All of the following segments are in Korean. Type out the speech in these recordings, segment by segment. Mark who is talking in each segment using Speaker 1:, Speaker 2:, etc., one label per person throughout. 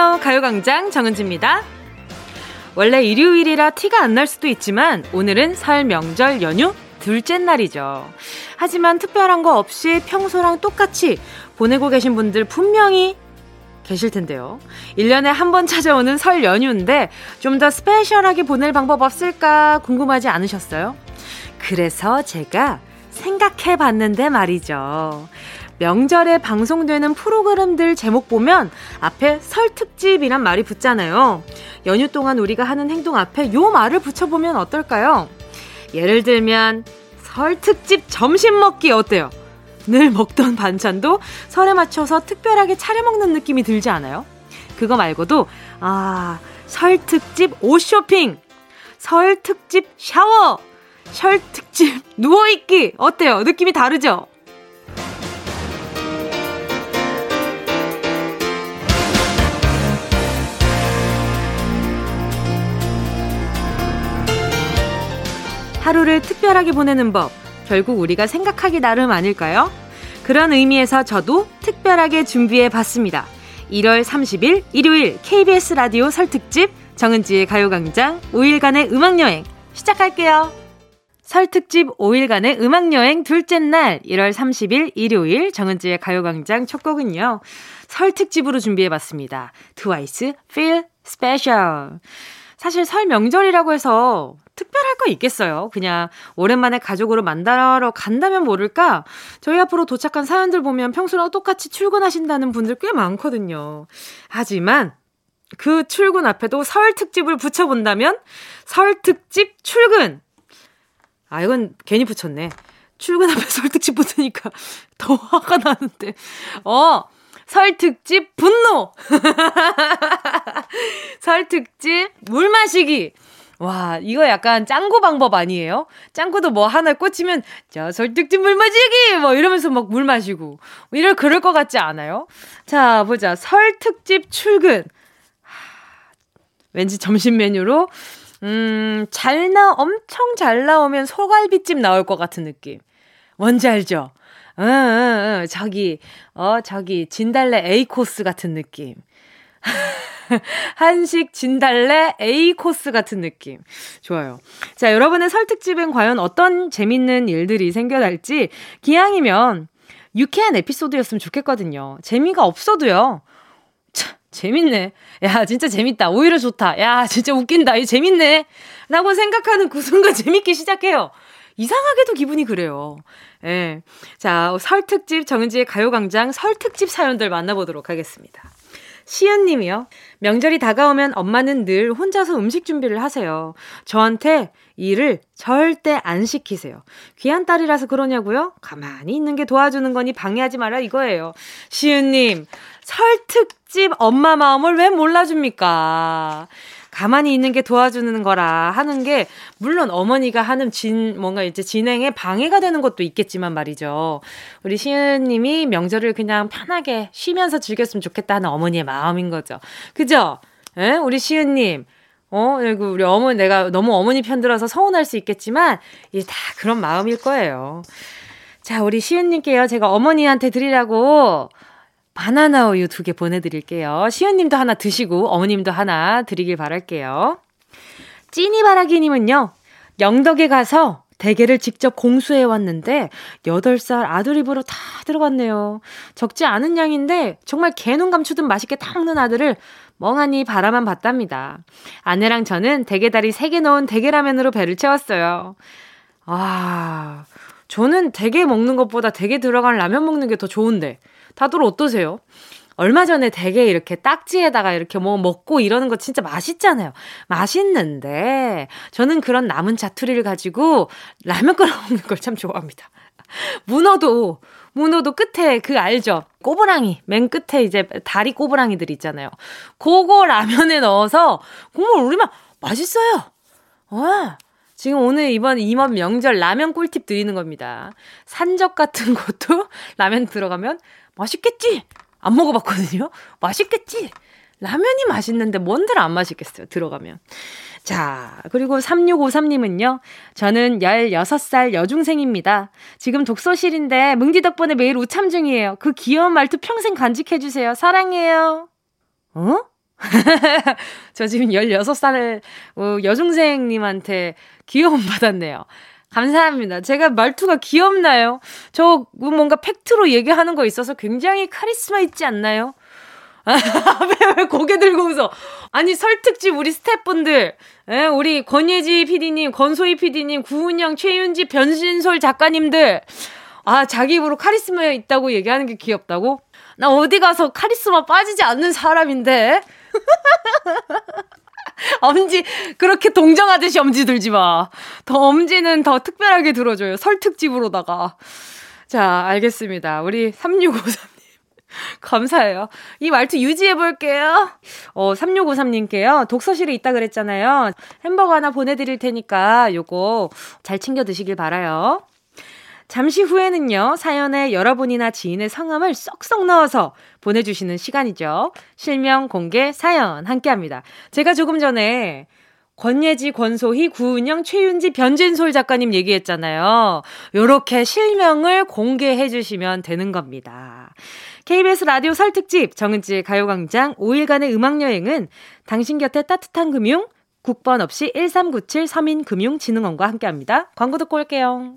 Speaker 1: 안녕하세요. 가요광장 정은지입니다. 원래 일요일이라 티가 안 날 수도 있지만 오늘은 설 명절 연휴 둘째 날이죠. 하지만 특별한 거 없이 평소랑 똑같이 보내고 계신 분들 분명히 계실 텐데요. 1년에 한 번 찾아오는 설 연휴인데 좀 더 스페셜하게 보낼 방법 없을까 궁금하지 않으셨어요? 그래서 제가 생각해 봤는데 말이죠. 명절에 방송되는 프로그램들 제목 보면 앞에 설 특집이란 말이 붙잖아요. 연휴 동안 우리가 하는 행동 앞에 요 말을 붙여보면 어떨까요? 예를 들면 설 특집 점심 먹기 어때요? 늘 먹던 반찬도 설에 맞춰서 특별하게 차려 먹는 느낌이 들지 않아요? 그거 말고도 아, 설 특집 옷 쇼핑, 설 특집 샤워, 설 특집 누워 있기 어때요? 느낌이 다르죠? 하루를 특별하게 보내는 법, 결국 우리가 생각하기 나름 아닐까요? 그런 의미에서 저도 특별하게 준비해 봤습니다. 1월 30일 일요일 KBS 라디오 설특집 정은지의 가요광장 5일간의 음악여행 시작할게요. 설특집 5일간의 음악여행 둘째 날 1월 30일 일요일 정은지의 가요광장 첫 곡은요. 설특집으로 준비해봤습니다. 트와이스 Feel Special. 사실 설 명절이라고 해서 특별할 거 있겠어요. 그냥 오랜만에 가족으로 만나러 간다면 모를까? 저희 앞으로 도착한 사연들 보면 평소랑 똑같이 출근하신다는 분들 꽤 많거든요. 하지만 그 출근 앞에도 설 특집을 붙여본다면 설 특집 출근! 아, 이건 괜히 붙였네. 출근 앞에 설 특집 붙으니까 더 화가 나는데. 어! 설 특집 분노! 설 특집 물 마시기! 와, 이거 약간 짱구 방법 아니에요? 짱구도 뭐 하나 꽂히면, 자, 설득집 물 마시기! 뭐 이러면서 막 물 마시고. 뭐 이럴, 그럴 것 같지 않아요? 자, 보자. 설 특집 출근. 하, 왠지 점심 메뉴로, 음, 잘 나, 엄청 잘 나오면 소갈비집 나올 것 같은 느낌. 뭔지 알죠? 응, 응, 응. 저기, 어, 저기, 진달래 A 코스 같은 느낌. 한식 진달래 A 코스 같은 느낌. 좋아요. 자, 여러분의 설특집엔 과연 어떤 재밌는 일들이 생겨날지 기왕이면 유쾌한 에피소드였으면 좋겠거든요. 재미가 없어도요. 참, 재밌네. 야, 진짜 재밌다. 오히려 좋다. 야, 진짜 웃긴다. 이 재밌네. 라고 생각하는 그 순간 재밌게 시작해요. 이상하게도 기분이 그래요. 예. 자, 설특집 정은지의 가요광장 설특집 사연들 만나보도록 하겠습니다. 시은 님이요. 명절이 다가오면 엄마는 늘 혼자서 음식 준비를 하세요. 저한테 일을 절대 안 시키세요. 귀한 딸이라서 그러냐고요? 가만히 있는 게 도와주는 거니 방해하지 마라 이거예요. 시은 님, 설특집 엄마 마음을 왜 몰라줍니까? 가만히 있는 게 도와주는 거라 하는 게 물론 어머니가 하는 진 뭔가 이제 진행에 방해가 되는 것도 있겠지만 말이죠. 우리 시은님이 명절을 그냥 편하게 쉬면서 즐겼으면 좋겠다 하는 어머니의 마음인 거죠. 그죠? 예? 우리 시은님. 어, 그리고 우리 어머니, 내가 너무 어머니 편 들어서 서운할 수 있겠지만, 이게 다 그런 마음일 거예요. 자, 우리 시은님께요. 제가 어머니한테 드리라고 바나나 우유 두 개 보내드릴게요. 시연님도 하나 드시고 어머님도 하나 드리길 바랄게요. 찐이바라기님은요. 영덕에 가서 대게를 직접 공수해 왔는데 8살 아들 입으로 다 들어갔네요. 적지 않은 양인데 정말 개눈 감추듯 맛있게 탁 먹는 아들을 멍하니 바라만 봤답니다. 아내랑 저는 대게다리 3개 넣은 대게라면으로 배를 채웠어요. 아, 저는 대게 먹는 것보다 대게 들어간 라면 먹는 게 더 좋은데 다들 어떠세요? 얼마 전에 되게 이렇게 딱지에다가 이렇게 뭐 먹고 이러는 거 진짜 맛있잖아요. 맛있는데 저는 그런 남은 자투리를 가지고 라면 끓여 먹는 걸 참 좋아합니다. 문어도 문어도 끝에 그 알죠? 꼬부랑이 맨 끝에 이제 다리 꼬부랑이들 있잖아요. 그거 라면에 넣어서 국물 우리만 맛있어요. 와. 지금 오늘 이번 이번 명절 라면 꿀팁 드리는 겁니다. 산적 같은 것도 라면 들어가면 맛있겠지? 안 먹어봤거든요? 맛있겠지? 라면이 맛있는데 뭔들 안 맛있겠어요, 들어가면. 자, 그리고 3653님은요, 저는 16살 여중생입니다. 지금 독서실인데 뭉디 덕분에 매일 우참 중이에요. 그 귀여운 말투 평생 간직해주세요. 사랑해요. 어? 저 지금 16살 어, 여중생님한테 귀여움 받았네요. 감사합니다. 제가 말투가 귀엽나요? 저 뭔가 팩트로 얘기하는 거 있어서 굉장히 카리스마 있지 않나요? 왜, 왜 고개 들고 웃어? 아니, 설특집 우리 스태프분들, 예, 우리 권예지 PD님, 권소희 PD님, 구은영, 최윤지, 변신솔 작가님들, 아, 자기 입으로 카리스마 있다고 얘기하는 게 귀엽다고? 나 어디 가서 카리스마 빠지지 않는 사람인데? 엄지, 그렇게 동정하듯이 엄지 들지 마. 더 엄지는 더 특별하게 들어줘요. 설 특집으로다가. 자, 알겠습니다. 우리 3653님. 감사해요. 이 말투 유지해 볼게요. 어, 3653님께요. 독서실에 있다 그랬잖아요. 햄버거 하나 보내드릴 테니까 요거 잘 챙겨 드시길 바라요. 잠시 후에는요, 사연에 여러분이나 지인의 성함을 쏙쏙 넣어서 보내주시는 시간이죠. 실명 공개 사연 함께 합니다. 제가 조금 전에 권예지, 권소희, 구은영, 최윤지, 변진솔 작가님 얘기했잖아요. 요렇게 실명을 공개해 주시면 되는 겁니다. KBS 라디오 설 특집 정은지의 가요광장 5일간의 음악여행은 당신 곁에 따뜻한 금융, 국번 없이 1397 서민금융진흥원과 함께합니다. 광고 듣고 올게요.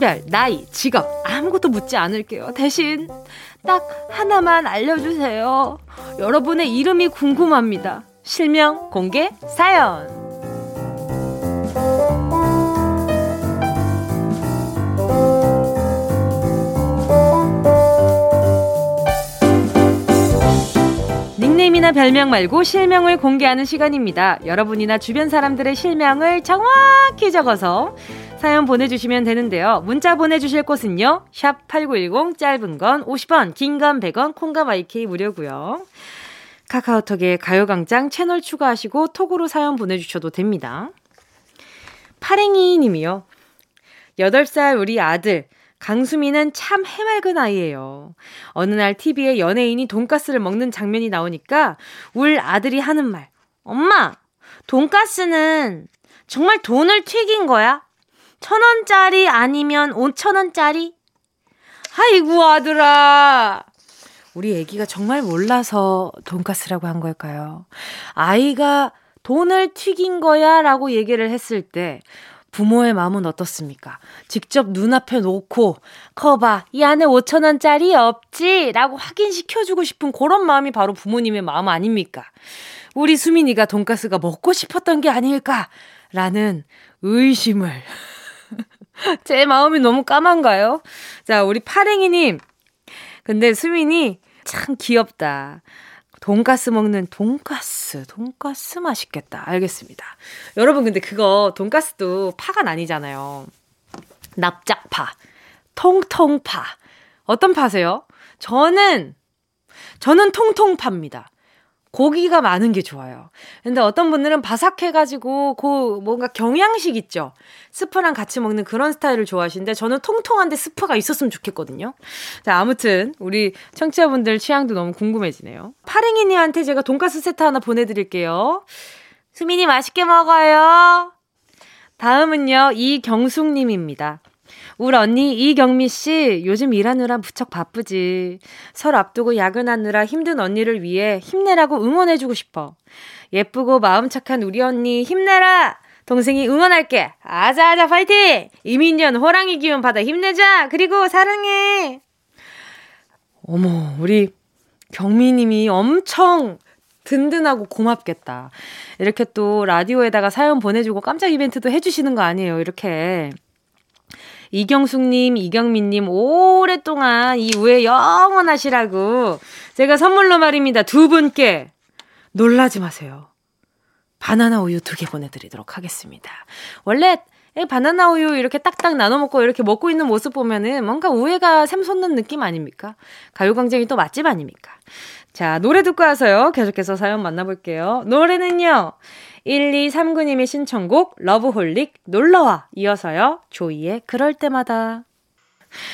Speaker 1: 성별, 나이, 직업 아무것도 묻지 않을게요. 대신 딱 하나만 알려주세요. 여러분의 이름이 궁금합니다. 실명 공개 사연. 닉네임이나 별명 말고 실명을 공개하는 시간입니다. 여러분이나 주변 사람들의 실명을 정확히 적어서 사연 보내주시면 되는데요. 문자 보내주실 곳은요. 샵 8910 짧은 건 50원, 긴 건 100원, 콩과 마이케이 무료고요. 카카오톡에 가요광장 채널 추가하시고 톡으로 사연 보내주셔도 됩니다. 파랭이 님이요. 8살 우리 아들, 강수미는 참 해맑은 아이예요. 어느 날 TV에 연예인이 돈가스를 먹는 장면이 나오니까 울 아들이 하는 말. 엄마, 돈가스는 정말 돈을 튀긴 거야? 천 원짜리 아니면 오천 원짜리? 아이고 아들아. 우리 애기가 정말 몰라서 돈가스라고 한 걸까요? 아이가 돈을 튀긴 거야 라고 얘기를 했을 때 부모의 마음은 어떻습니까? 직접 눈앞에 놓고 커봐 이 안에 5천 원짜리 없지? 라고 확인시켜주고 싶은 그런 마음이 바로 부모님의 마음 아닙니까? 우리 수민이가 돈가스가 먹고 싶었던 게 아닐까? 라는 의심을 제 마음이 너무 까만가요? 자 우리 파랭이님 근데 수민이 참 귀엽다. 돈가스 먹는 돈가스, 돈가스 맛있겠다. 알겠습니다. 여러분, 근데 그거, 돈가스도 파가 나뉘잖아요. 납작파, 통통파. 어떤 파세요? 저는, 저는 통통파입니다. 고기가 많은 게 좋아요. 근데 어떤 분들은 바삭해가지고, 그, 뭔가 경양식 있죠? 스프랑 같이 먹는 그런 스타일을 좋아하시는데, 저는 통통한데 스프가 있었으면 좋겠거든요. 자, 아무튼, 우리 청취자분들 취향도 너무 궁금해지네요. 파랭이니한테 제가 돈가스 세트 하나 보내드릴게요. 수민이 맛있게 먹어요. 다음은요, 이경숙님입니다. 우리 언니 이경미 씨 요즘 일하느라 무척 바쁘지. 설 앞두고 야근하느라 힘든 언니를 위해 힘내라고 응원해주고 싶어. 예쁘고 마음 착한 우리 언니 힘내라. 동생이 응원할게. 아자아자 파이팅! 이민년 호랑이 기운 받아 힘내자. 그리고 사랑해. 어머 우리 경미님이 엄청 든든하고 고맙겠다. 이렇게 또 라디오에다가 사연 보내주고 깜짝 이벤트도 해주시는 거 아니에요. 이렇게. 이경숙님, 이경민님, 오랫동안 이후에 영원하시라고 제가 선물로 말입니다. 두 분께 놀라지 마세요. 바나나 우유 두 개 보내드리도록 하겠습니다. 원래 바나나 우유 이렇게 딱딱 나눠 먹고 이렇게 먹고 있는 모습 보면은 뭔가 우애가 샘솟는 느낌 아닙니까? 가요광장이 또 맛집 아닙니까? 자, 노래 듣고 와서요. 계속해서 사연 만나볼게요. 노래는요. 1239님의 신청곡 러브홀릭 놀러와 이어서요. 조이의 그럴 때마다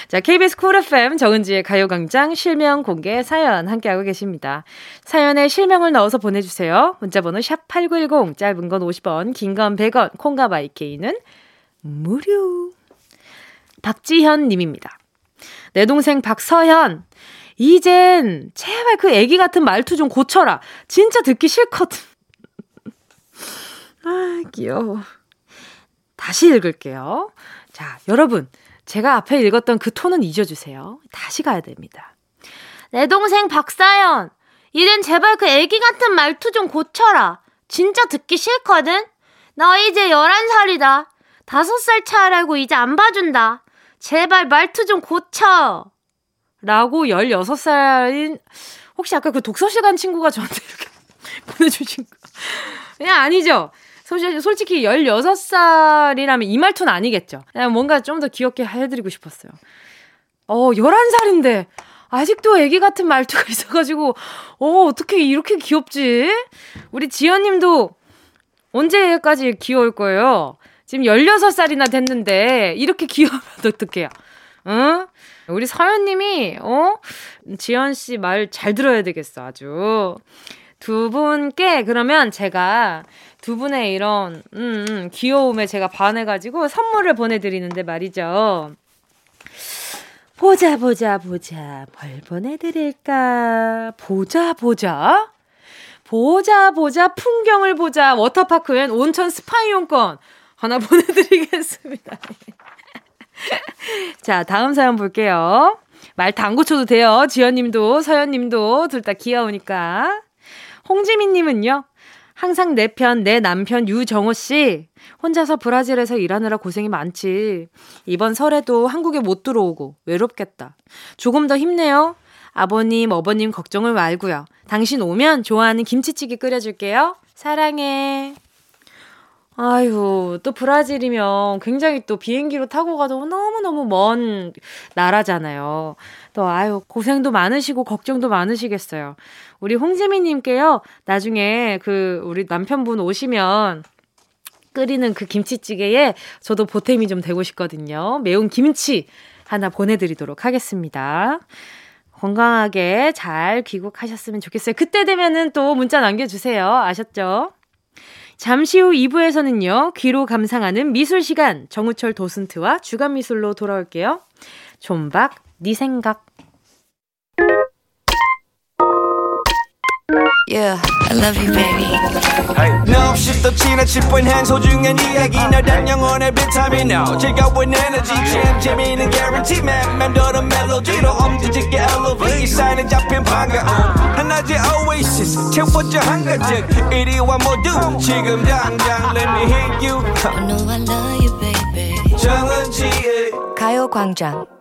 Speaker 1: 자, KBS 쿨 FM 정은지의 가요광장 실명 공개 사연 함께하고 계십니다. 사연에 실명을 넣어서 보내주세요. 문자번호 샵8910, 짧은 건 50원, 긴 건 100원, 콩과 마이케이는 무료. 박지현 님입니다. 내 동생 박서현. 이젠 제발 그 애기 같은 말투 좀 고쳐라. 진짜 듣기 싫거든. 아, 귀여워. 다시 읽을게요. 자, 여러분. 제가 앞에 읽었던 그 톤은 잊어주세요. 다시 가야 됩니다. 내 동생 박사연. 이젠 제발 그 애기 같은 말투 좀 고쳐라. 진짜 듣기 싫거든? 나 이제 11살이다. 5살 차라고 이제 안 봐준다. 제발 말투 좀 고쳐. 라고 16살인, 혹시 아까 그 독서실 간 친구가 저한테 이렇게 보내주신 거. 그냥 아니죠? 솔직히 16살이라면 이 말투는 아니겠죠. 그냥 뭔가 좀 더 귀엽게 해드리고 싶었어요. 어, 11살인데, 아직도 애기 같은 말투가 있어가지고, 어, 어떻게 이렇게 귀엽지? 우리 지연 님도 언제까지 귀여울 거예요? 지금 16살이나 됐는데, 이렇게 귀여우면 어떡해요? 응? 우리 서연 님이, 어? 지연 씨 말 잘 들어야 되겠어, 아주. 두 분께 그러면 제가 두 분의 이런 음, 음, 귀여움에 제가 반해가지고 선물을 보내드리는데 말이죠. 보자 보자 보자 뭘 보내드릴까 보자 보자 보자 보자 풍경을 보자 워터파크 앤 온천 스파 이용권 하나 보내드리겠습니다. 자 다음 사연 볼게요. 말 당고쳐도 돼요. 지연님도 서연님도 둘 다 귀여우니까. 홍지민님은요. 항상 내 편, 내 남편 유정호 씨. 혼자서 브라질에서 일하느라 고생이 많지. 이번 설에도 한국에 못 들어오고 외롭겠다. 조금 더 힘내요. 아버님, 어버님 걱정을 말고요. 당신 오면 좋아하는 김치찌개 끓여줄게요. 사랑해. 아유, 또 브라질이면 굉장히 또 비행기로 타고 가도 너무너무 먼 나라잖아요. 또, 아유, 고생도 많으시고, 걱정도 많으시겠어요. 우리 홍재민님께요, 나중에 그, 우리 남편분 오시면, 끓이는 그 김치찌개에 저도 보탬이 좀 되고 싶거든요. 매운 김치 하나 보내드리도록 하겠습니다. 건강하게 잘 귀국하셨으면 좋겠어요. 그때 되면은 또 문자 남겨주세요. 아셨죠? 잠시 후 2부에서는요, 귀로 감상하는 미술 시간, 정우철 도슨트와 주간 미술로 돌아올게요. 존박, 네 생각. Yeah, I love you, baby. No, she's the china chip when hands hold you and 이야기 너란 영혼의 비타민 now. 즐거운 에너지 참 재미있는 guarantee man. 맴도는 멜로디로 엄지짓게 elevate. 이 사인은 잡힌 반가움. 하나의 oasis 채워져 한가득. 이리와 모두 지금 당장 let me hit you. I know I love you, baby. 정은지의 가요광장.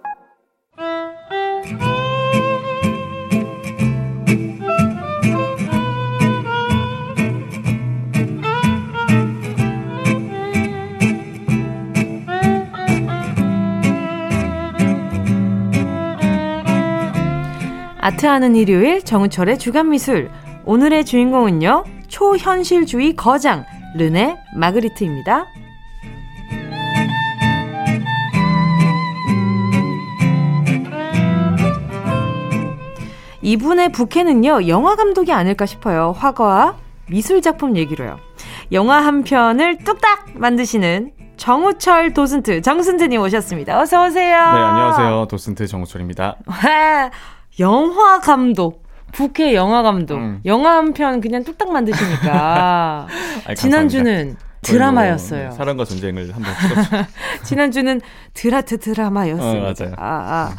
Speaker 1: 아트하는 일요일 정은철의 주간미술 오늘의 주인공은요 초현실주의 거장 르네 마그리트입니다. 이분의 부캐는요 영화 감독이 아닐까 싶어요. 화가와 미술 작품 얘기로요. 영화 한 편을 뚝딱 만드시는 정우철 도슨트 정순트님 오셨습니다. 어서 오세요.
Speaker 2: 네 안녕하세요 도슨트 정우철입니다.
Speaker 1: 영화 감독. 부캐 영화 감독. 음. 영화 한 편 그냥 뚝딱 만드시니까. 아이, 지난주는 드라마였어요.
Speaker 2: 사랑과 전쟁을 한번.
Speaker 1: 지난주는 드라트 드라마였어요.
Speaker 2: 어, 맞아요. 아,
Speaker 1: 아.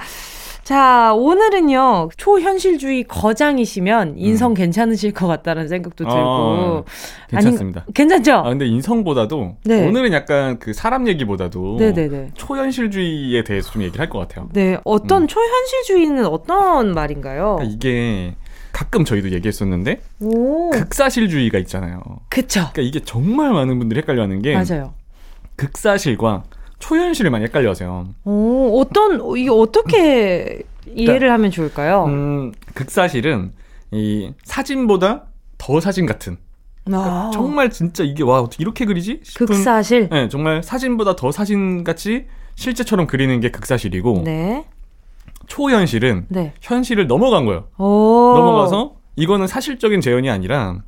Speaker 1: 자, 오늘은요, 초현실주의 거장이시면 인성 음. 괜찮으실 것 같다는 생각도 들고. 어,
Speaker 2: 괜찮습니다.
Speaker 1: 아니, 괜찮죠?
Speaker 2: 아, 근데 인성보다도, 네. 오늘은 약간 그 사람 얘기보다도, 네네네. 초현실주의에 대해서 좀 얘기를 할 것 같아요.
Speaker 1: 네, 어떤 음. 초현실주의는 어떤 말인가요?
Speaker 2: 그러니까 이게, 가끔 저희도 얘기했었는데, 오. 극사실주의가 있잖아요.
Speaker 1: 그쵸.
Speaker 2: 그러니까 이게 정말 많은 분들이 헷갈려 하는 게,
Speaker 1: 맞아요.
Speaker 2: 극사실과 초현실을 많이 헷갈려 하세요.
Speaker 1: 오, 어떤, 이게 어떻게 이해를 하면 좋을까요?
Speaker 2: 음, 극사실은 이 사진보다 더 사진 같은. 그러니까 정말 진짜 이게 와 어떻게 이렇게 그리지?
Speaker 1: 싶은, 극사실.
Speaker 2: 네, 정말 사진보다 더 사진 같이 실제처럼 그리는 게 극사실이고. 네. 초현실은 네. 현실을 넘어간 거예요. 넘어가서 이거는 사실적인 재현이 아니라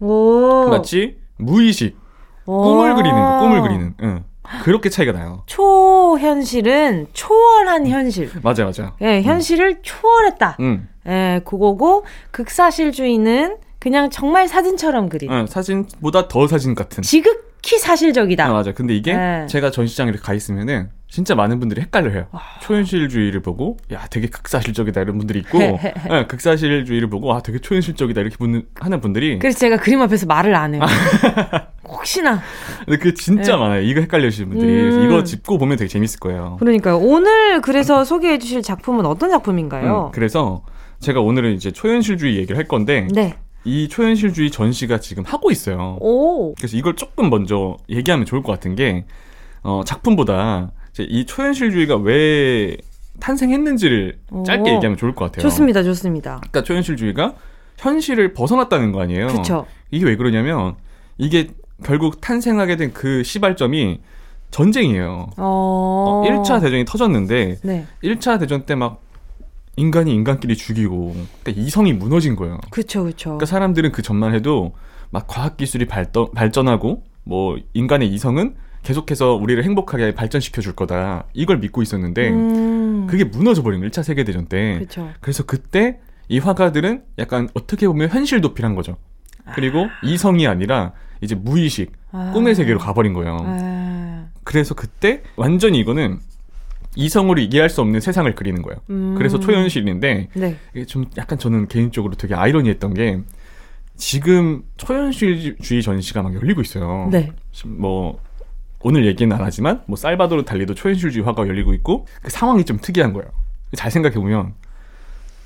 Speaker 2: 마치 무의식 꿈을 그리는 거, 꿈을 그리는. 응. 그렇게 차이가 나요.
Speaker 1: 초현실은 초월한 현실.
Speaker 2: 맞아, 맞아.
Speaker 1: 예, 현실을 음. 초월했다. 음. 예, 그거고 극사실주의는 그냥 정말 사진처럼 그린.
Speaker 2: 응, 사진보다 더 사진 같은.
Speaker 1: 지극히 사실적이다.
Speaker 2: 아, 맞아. 근데 이게 예. 제가 전시장에 가 있으면은 진짜 많은 분들이 헷갈려해요. 와. 초현실주의를 보고 야 되게 극사실적이다 이런 분들이 있고 네, 극사실주의를 보고 아 되게 초현실적이다 이렇게 분, 하는 분들이
Speaker 1: 그래서 제가 그림 앞에서 말을 안 해요. 혹시나.
Speaker 2: 근데 그 진짜 네. 많아요. 이거 헷갈려시는 분들이 음. 이거 짚고 보면 되게 재밌을 거예요.
Speaker 1: 그러니까요. 오늘 그래서 소개해 주실 작품은 어떤 작품인가요?
Speaker 2: 음, 그래서 제가 오늘은 이제 초현실주의 얘기를 할 건데 네. 이 초현실주의 전시가 지금 하고 있어요. 오. 그래서 이걸 조금 먼저 얘기하면 좋을 것 같은 게 어, 작품보다 이 초현실주의가 왜 탄생했는지를 오. 짧게 얘기하면 좋을 것 같아요.
Speaker 1: 좋습니다, 좋습니다.
Speaker 2: 그러니까 초현실주의가 현실을 벗어났다는 거 아니에요.
Speaker 1: 그렇죠.
Speaker 2: 이게 왜 그러냐면 이게 결국 탄생하게 된 그 시발점이 전쟁이에요. 어... 어, 1차 대전이 터졌는데 네. 1차 대전 때 막 인간이 인간끼리 죽이고 그러니까 이성이 무너진 거예요.
Speaker 1: 그렇죠, 그렇죠.
Speaker 2: 그러니까 사람들은 그 전만 해도 막 과학 기술이 발전 발전하고 뭐 인간의 이성은 계속해서 우리를 행복하게 발전시켜 줄 거다. 이걸 믿고 있었는데 음. 그게 무너져 버린 거예요. 1차 세계 대전 때. 그쵸. 그래서 그때 이 화가들은 약간 어떻게 보면 현실 도피한 거죠. 그리고 아. 이성이 아니라 이제 무의식, 아. 꿈의 세계로 가버린 거예요. 아. 그래서 그때 완전히 이거는 이성으로 이해할 수 없는 세상을 그리는 거예요. 음. 그래서 초현실인데 네. 이게 좀 약간 저는 개인적으로 되게 아이러니했던 게 지금 초현실주의 전시가 막 열리고 있어요. 네. 뭐 오늘 얘기는 안 하지만 뭐 살바도르 달리도 초현실주의 화가 열리고 있고 그 상황이 좀 특이한 거예요. 잘 생각해 보면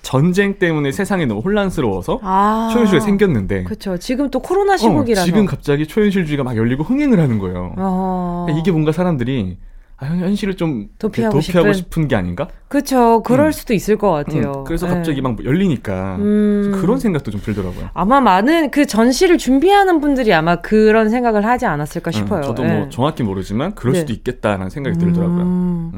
Speaker 2: 전쟁 때문에 세상이 너무 혼란스러워서 아~ 초현실이 생겼는데
Speaker 1: 그렇죠. 지금 또 코로나 시국이라서
Speaker 2: 어, 지금 갑자기 초현실주의가 막 열리고 흥행을 하는 거예요. 어~ 이게 뭔가 사람들이 아, 현실을 좀 도피하고, 도피하고 싶은. 게 아닌가?
Speaker 1: 그렇죠. 그럴 음. 수도 있을 것 같아요.
Speaker 2: 음, 그래서 갑자기 네. 막 열리니까 음. 그런 생각도 좀 들더라고요.
Speaker 1: 아마 많은 그 전시를 준비하는 분들이 아마 그런 생각을 하지 않았을까 음, 싶어요.
Speaker 2: 저도 뭐 네. 정확히 모르지만 그럴 네. 수도 있겠다라는 생각이 들더라고요.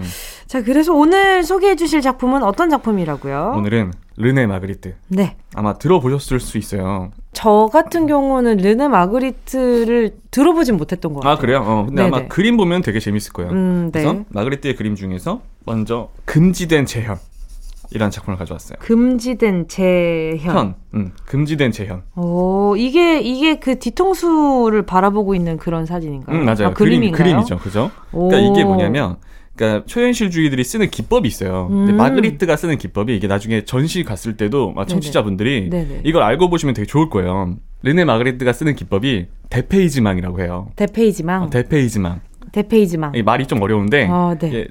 Speaker 1: 자, 그래서 오늘 소개해 주실 작품은 어떤 작품이라고요?
Speaker 2: 오늘은 르네 마그리트. 네. 아마 들어보셨을 수 있어요.
Speaker 1: 저 같은 경우는 르네 마그리트를 들어보진 못했던 것 아, 같아요.
Speaker 2: 아, 그래요? 어, 근데 네네. 아마 그림 보면 되게 재밌을 거예요. 음, 네. 그래서 마그리트의 그림 중에서 먼저 금지된 재현. 이라는 작품을 가져왔어요.
Speaker 1: 금지된 재현. 현,
Speaker 2: 음, 금지된 재현.
Speaker 1: 오, 이게 이게 그 뒤통수를 바라보고 있는 그런 사진인가요?
Speaker 2: 음, 맞아요. 아, 그림, 그림이죠, 그죠? 그러니까 이게 뭐냐면 그러니까 초현실주의들이 쓰는 기법이 있어요. 음. 마그리트가 쓰는 기법이 이게 나중에 전시 갔을 때도 청취자분들이 네네. 이걸 알고 보시면 되게 좋을 거예요. 르네 마그리트가 쓰는 기법이 대페이지망이라고 해요.
Speaker 1: 대페이지망.
Speaker 2: 어, 대페이지망.
Speaker 1: 대페이지망.
Speaker 2: 말이 좀 어려운데 어, 네.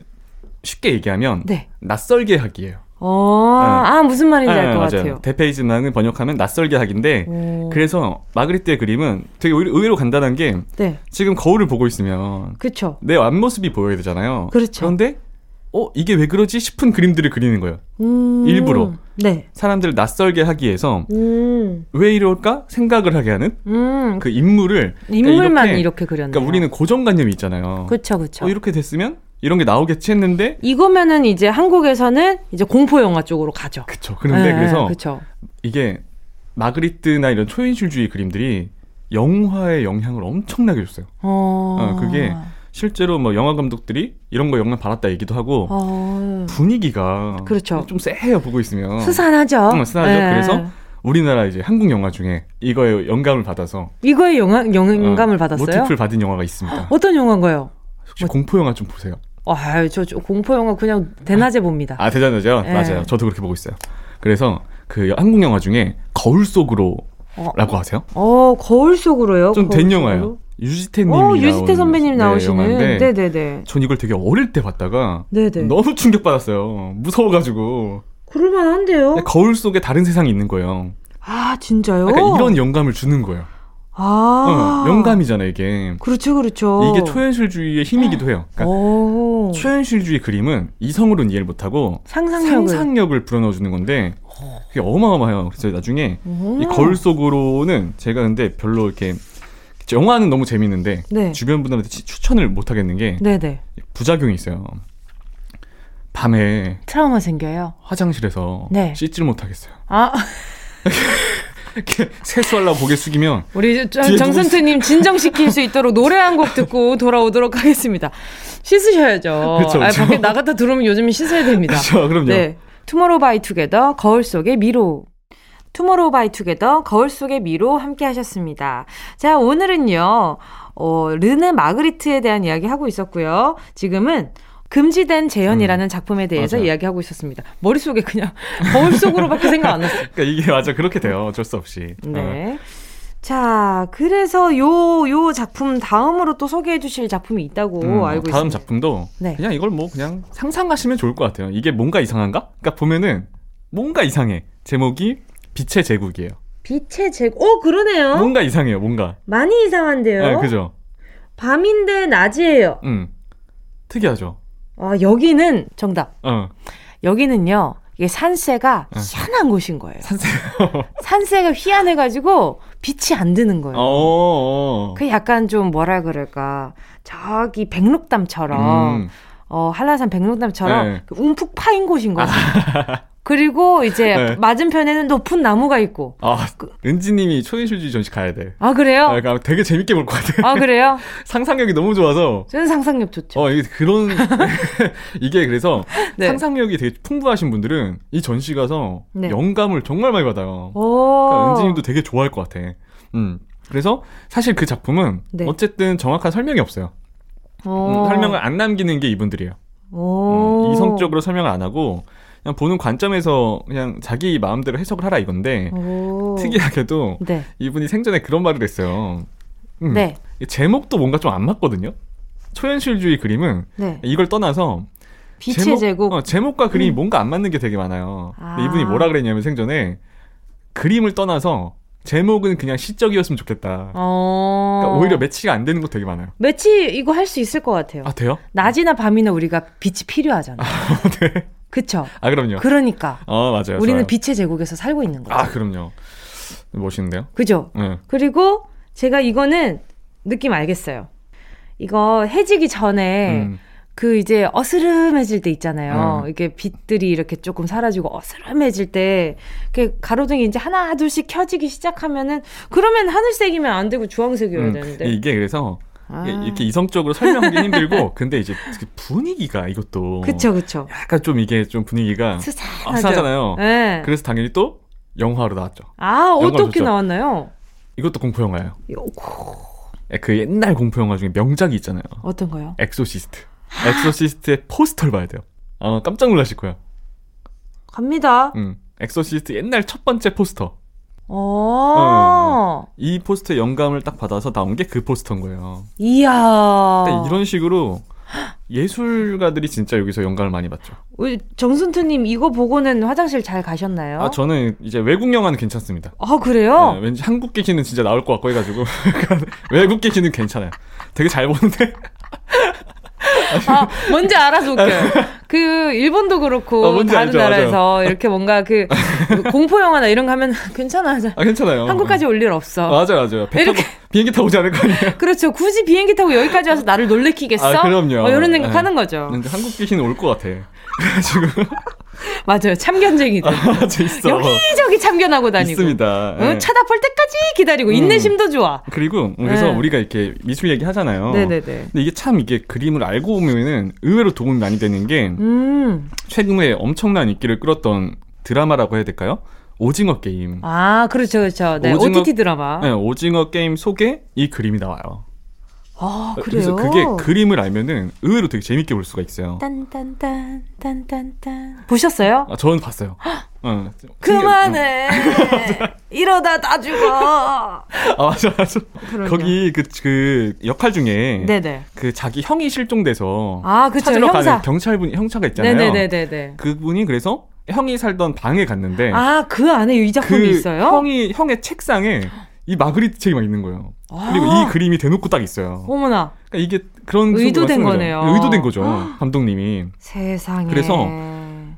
Speaker 2: 쉽게 얘기하면 네. 낯설게 하기예요. 어,
Speaker 1: 네. 아, 무슨 말인지 네, 알것 같아요.
Speaker 2: 대페이지망을 번역하면 낯설게 하기인데, 오. 그래서 마그리트의 그림은 되게 의외로 간단한 게, 네. 지금 거울을 보고 있으면,
Speaker 1: 그쵸.
Speaker 2: 내 앞모습이 보여야 되잖아요.
Speaker 1: 그렇죠.
Speaker 2: 그런데, 어, 이게 왜 그러지 싶은 그림들을 그리는 거예요. 음. 일부러. 네. 사람들을 낯설게 하기 위해서, 음. 왜 이럴까 생각을 하게 하는 음. 그 인물을.
Speaker 1: 인물만 그러니까 이렇게, 이렇게 그렸네요.
Speaker 2: 그러니까 우리는 고정관념이 있잖아요.
Speaker 1: 그쵸, 그쵸.
Speaker 2: 어, 이렇게 됐으면 이런 게 나오겠지 했는데
Speaker 1: 이거면은 이제 한국에서는 이제 공포 영화 쪽으로 가죠.
Speaker 2: 그렇죠. 그런데 네, 그래서 그쵸. 이게 마그리트나 이런 초인실주의 그림들이 영화에 영향을 엄청나게 줬어요. 어... 어 그게 실제로 뭐 영화 감독들이 이런 거 영향 받았다 얘기도 하고 어... 분위기가
Speaker 1: 그렇죠.
Speaker 2: 좀 쎄해요 보고 있으면
Speaker 1: 스산하죠.
Speaker 2: 응, 스산하죠. 네. 그래서 우리나라 이제 한국 영화 중에 이거에 영감을 받아서
Speaker 1: 이거에 영화, 영감을 어, 받았어요?
Speaker 2: 모티프를 받은 영화가 있습니다.
Speaker 1: 어떤 영화인가요?
Speaker 2: 혹시 뭐... 공포 영화 좀 보세요.
Speaker 1: 아, 저, 저 공포 영화 그냥 대낮에 봅니다.
Speaker 2: 아, 대낮에죠? 네. 맞아요. 저도 그렇게 보고 있어요. 그래서 그 한국 영화 중에 거울 속으로 어. 라고 하세요?
Speaker 1: 어, 거울 속으로요?
Speaker 2: 좀 된 영화예요. 유지태 님이 어,
Speaker 1: 유지태 선배님 나오시는 네, 네네네.
Speaker 2: 전 이걸 되게 어릴 때 봤다가 네네. 너무 충격받았어요. 무서워가지고.
Speaker 1: 그럴만한데요?
Speaker 2: 거울 속에 다른 세상이 있는 거예요.
Speaker 1: 아, 진짜요?
Speaker 2: 그러니까 이런 영감을 주는 거예요.
Speaker 1: 아.
Speaker 2: 어, 영감이잖아요, 이게.
Speaker 1: 그렇죠, 그렇죠.
Speaker 2: 이게 초현실주의의 힘이기도 해요. 그러니까 초현실주의 그림은 이성으로는 이해를 못하고 상상력을, 상상력을 불어넣어주는 건데 그게 어마어마해요. 그래서 나중에 오. 이 거울 속으로는 제가 근데 별로 이렇게 영화는 너무 재밌는데 네. 주변 분들한테 추천을 못 하겠는 게 네네. 부작용이 있어요. 밤에
Speaker 1: 트라우마 생겨요.
Speaker 2: 화장실에서 네. 씻지를 못하겠어요. 아. 이렇게 세수하려고 고개 숙이면
Speaker 1: 우리 정선트님 진정시킬 수 있도록 노래 한 곡 듣고 돌아오도록 하겠습니다. 씻으셔야죠. 그쵸, 그쵸. 아, 밖에 나갔다 들어오면 요즘은 씻어야 됩니다.
Speaker 2: 그렇죠, 그럼요. 네.
Speaker 1: 투모로우 바이 투게더 거울 속의 미로 투모로우 바이 투게더 거울 속의 미로 함께 하셨습니다. 자, 오늘은요. 어, 르네 마그리트에 대한 이야기 하고 있었고요. 지금은 금지된 재현이라는 음. 작품에 대해서 맞아요. 이야기하고 있었습니다. 머릿속에 그냥 거울 속으로밖에 생각 안 났어요.
Speaker 2: 그러니까 이게 맞아 그렇게 돼요. 어쩔 수 없이.
Speaker 1: 네. 어. 자, 그래서 요, 요 작품 다음으로 또 소개해 주실 작품이 있다고 음, 알고
Speaker 2: 다음
Speaker 1: 있습니다.
Speaker 2: 작품도 네. 그냥 이걸 뭐 그냥 상상하시면 좋을 것 같아요. 이게 뭔가 이상한가? 그러니까 보면은 뭔가 이상해. 제목이 빛의 제국이에요.
Speaker 1: 빛의 제국. 오, 그러네요.
Speaker 2: 뭔가 이상해요, 뭔가.
Speaker 1: 많이 이상한데요.
Speaker 2: 네, 그죠.
Speaker 1: 밤인데 낮이에요.
Speaker 2: 음. 특이하죠.
Speaker 1: 아, 여기는 정답. 어. 여기는요. 이게 산세가 어. 희한한 곳인 거예요.
Speaker 2: 산세.
Speaker 1: 산세가 희한해가지고 빛이 안 드는 거예요. 어,
Speaker 2: 어.
Speaker 1: 그 약간 좀 뭐라 그럴까 저기 백록담처럼 음. 어 한라산 백록담처럼 네. 그 움푹 파인 곳인 거죠. 그리고 이제 네. 맞은편에는 높은 나무가 있고.
Speaker 2: 아, 그, 은지님이 초인실주의 전시 가야 돼.
Speaker 1: 아 그래요? 아,
Speaker 2: 그러니까 되게 재밌게 볼 것 같아.
Speaker 1: 아 그래요?
Speaker 2: 상상력이 너무 좋아서.
Speaker 1: 저는 상상력 좋죠.
Speaker 2: 어, 이게 그런 이게 그래서 네. 상상력이 되게 풍부하신 분들은 이 전시 가서 네. 영감을 정말 많이 받아요. 그러니까 은지님도 되게 좋아할 것 같아. 음. 그래서 사실 그 작품은 네. 어쨌든 정확한 설명이 없어요. 음, 설명을 안 남기는 게 이분들이에요. 음, 이성적으로 설명을 안 하고 그냥 보는 관점에서 그냥 자기 마음대로 해석을 하라 이건데 오. 특이하게도 네. 이분이 생전에 그런 말을 했어요. 음, 네. 제목도 뭔가 좀 안 맞거든요. 초현실주의 그림은 네. 이걸 떠나서
Speaker 1: 빛의 제목,
Speaker 2: 어, 제목과 그림이 음. 뭔가 안 맞는 게 되게 많아요. 아. 이분이 뭐라 그랬냐면 생전에 그림을 떠나서 제목은 그냥 시적이었으면 좋겠다. 어... 그러니까 오히려 매치가 안 되는 거 되게 많아요.
Speaker 1: 매치 이거 할 수 있을 것 같아요.
Speaker 2: 아 돼요?
Speaker 1: 낮이나 밤이나 우리가 빛이 필요하잖아요.
Speaker 2: 아, 네.
Speaker 1: 그쵸?
Speaker 2: 아, 그럼요.
Speaker 1: 그러니까.
Speaker 2: 어, 맞아요.
Speaker 1: 우리는 좋아요. 빛의 제국에서 살고 있는 거죠.
Speaker 2: 아, 그럼요. 멋있는데요?
Speaker 1: 그죠? 네. 그리고 제가 이거는 느낌 알겠어요. 이거 해지기 전에 음. 그 이제 어스름해질 때 있잖아요. 음. 이게 빛들이 이렇게 조금 사라지고 어스름해질 때, 이렇게 가로등이 이제 하나, 둘씩 켜지기 시작하면은, 그러면 하늘색이면 안 되고 주황색이어야 음. 되는데.
Speaker 2: 이게 그래서 아. 이렇게 이성적으로 설명하기 힘들고 근데 이제 그 분위기가 이것도
Speaker 1: 그쵸 그쵸
Speaker 2: 약간 좀 이게 좀 분위기가
Speaker 1: 스산하잖아요.
Speaker 2: 네. 그래서 당연히 또 영화로 나왔죠.
Speaker 1: 아 어떻게 나왔나요?
Speaker 2: 이것도 공포 영화예요. 예, 그 옛날 공포 영화 중에 명작이 있잖아요.
Speaker 1: 어떤 거요?
Speaker 2: 엑소시스트. 엑소시스트의 포스터를 봐야 돼요. 아 깜짝 놀라실 거야.
Speaker 1: 갑니다.
Speaker 2: 응. 엑소시스트 옛날 첫 번째 포스터.
Speaker 1: 어.
Speaker 2: 이 포스터의 영감을 딱 받아서 나온 게 그 포스터인 거예요.
Speaker 1: 이야.
Speaker 2: 이런 식으로 예술가들이 진짜 여기서 영감을 많이 받죠.
Speaker 1: 정순투님 이거 보고는 화장실 잘 가셨나요?
Speaker 2: 아 저는 이제 외국 영화는 괜찮습니다.
Speaker 1: 아 그래요?
Speaker 2: 네, 왠지 한국 계시는 진짜 나올 것 같고 해가지고 외국 계시는 괜찮아요. 되게 잘 보는데
Speaker 1: 아, 뭔지 알아서 웃겨요. 그, 일본도 그렇고, 어, 다른 알죠, 나라에서 맞아요. 이렇게 뭔가 그, 공포 영화나 이런 거 하면 괜찮아.
Speaker 2: 아, 괜찮아요.
Speaker 1: 한국까지 올 일 없어.
Speaker 2: 맞아요, 맞아요. 배 타고, 비행기 타고 오지 않을 거 아니에요?
Speaker 1: 그렇죠. 굳이 비행기 타고 여기까지 와서 나를 놀래키겠어?
Speaker 2: 아, 그럼요.
Speaker 1: 어, 이런 생각하는 네. 거죠.
Speaker 2: 근데 한국 귀신은 올것 같아. 그래가지고.
Speaker 1: 맞아요. 참견쟁이들. 아. 여기저기 참견하고 다니고.
Speaker 2: 있습니다. 네.
Speaker 1: 어, 쳐다볼 때까지 기다리고 음. 인내심도 좋아.
Speaker 2: 그리고 그래서 네. 우리가 이렇게 미술 얘기 하잖아요. 네네네. 근데 이게 참 이게 그림을 알고 보면은 의외로 도움이 많이 되는 게 음. 최근에 엄청난 인기를 끌었던 드라마라고 해야 될까요? 오징어 게임.
Speaker 1: 아, 그렇죠, 그렇죠. 네, 오징어, OTT 드라마.
Speaker 2: 네, 오징어 게임 속에 이 그림이 나와요.
Speaker 1: 아, 그래요?
Speaker 2: 그래서 그게 그림을 알면은 의외로 되게 재밌게 볼 수가 있어요.
Speaker 1: 딴딴딴 딴딴딴 보셨어요?
Speaker 2: 아, 저는 봤어요. 어,
Speaker 1: 그만해. 이러다 다 죽어.
Speaker 2: 아 맞아 맞아. 그럼요. 거기 그, 그 역할 중에 네네. 그 자기 형이 실종돼서 아 그쵸 찾으러 형사. 가는 경찰분 형사가 있잖아요. 네네네네. 그분이 그래서 형이 살던 방에 갔는데
Speaker 1: 아 그 안에 이 작품이 그 있어요?
Speaker 2: 형이 형의 책상에 이 마그리트 책이 막 있는 거예요. 아~ 그리고 이 그림이 대놓고 딱 있어요.
Speaker 1: 어머나.
Speaker 2: 그러니까 이게 그런
Speaker 1: 의도된 거네요.
Speaker 2: 의도된 거죠. 감독님이.
Speaker 1: 세상에.
Speaker 2: 그래서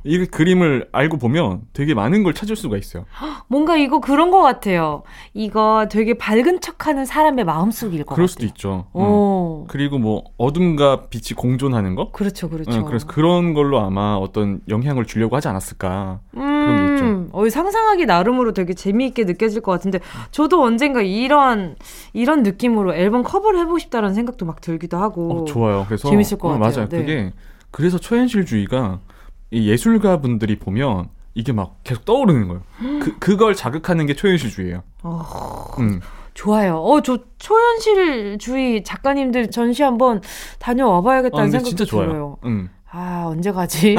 Speaker 2: 이 그림을 알고 보면 되게 많은 걸 찾을 수가 있어요.
Speaker 1: 뭔가 이거 그런 것 같아요. 이거 되게 밝은 척하는 사람의 마음속일 것
Speaker 2: 그럴
Speaker 1: 같아요.
Speaker 2: 수도 있죠. 음. 그리고 뭐 어둠과 빛이 공존하는 거?
Speaker 1: 그렇죠, 그렇죠.
Speaker 2: 음, 그래서 그런 걸로 아마 어떤 영향을 주려고 하지 않았을까 음, 그런 게 있죠.
Speaker 1: 어, 상상하기 나름으로 되게 재미있게 느껴질 것 같은데 저도 언젠가 이런 이런 느낌으로 앨범 커버를 해보고 싶다는 생각도 막 들기도 하고.
Speaker 2: 어, 좋아요. 그래서
Speaker 1: 재밌을 것
Speaker 2: 어,
Speaker 1: 같아요.
Speaker 2: 맞아요. 네. 그게 그래가 초현실주의가 이 예술가 분들이 보면 이게 막 계속 떠오르는 거예요. 그, 그걸 자극하는 게 초현실주의예요. 어...
Speaker 1: 음. 좋아요. 어, 저 초현실주의 작가님들 전시 한번 다녀와 봐야겠다는 아, 생각이 진짜 좋아요. 들어요. 음. 아, 언제 가지?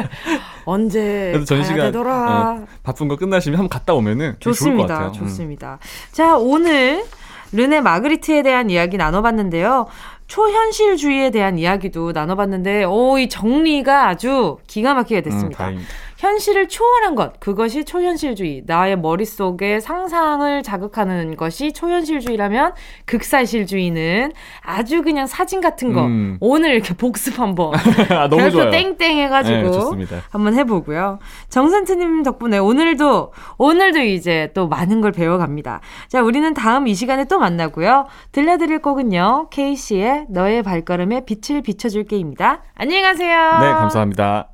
Speaker 1: 언제 전시가 되더라? 어,
Speaker 2: 바쁜 거 끝나시면 한번 갔다 오면은 좋습니다. 좋을 것 같아요.
Speaker 1: 음. 좋습니다. 음. 자, 오늘 르네 마그리트에 대한 이야기 나눠봤는데요. 초현실주의에 대한 이야기도 나눠봤는데, 오, 이 정리가 아주 기가 막히게 됐습니다. 음, 현실을 초월한 것, 그것이 초현실주의. 나의 머릿속에 상상을 자극하는 것이 초현실주의라면 극사실주의는 아주 그냥 사진 같은 거. 음. 오늘 이렇게 복습 한번. 아, 너무 좋아요. 땡땡 해가지고 네, 한번 해보고요. 정선트님 덕분에 오늘도, 오늘도 이제 또 많은 걸 배워갑니다. 자, 우리는 다음 이 시간에 또 만나고요. 들려드릴 곡은요. 케이 씨의 너의 발걸음에 빛을 비춰줄게입니다. 안녕히 가세요.
Speaker 2: 네, 감사합니다.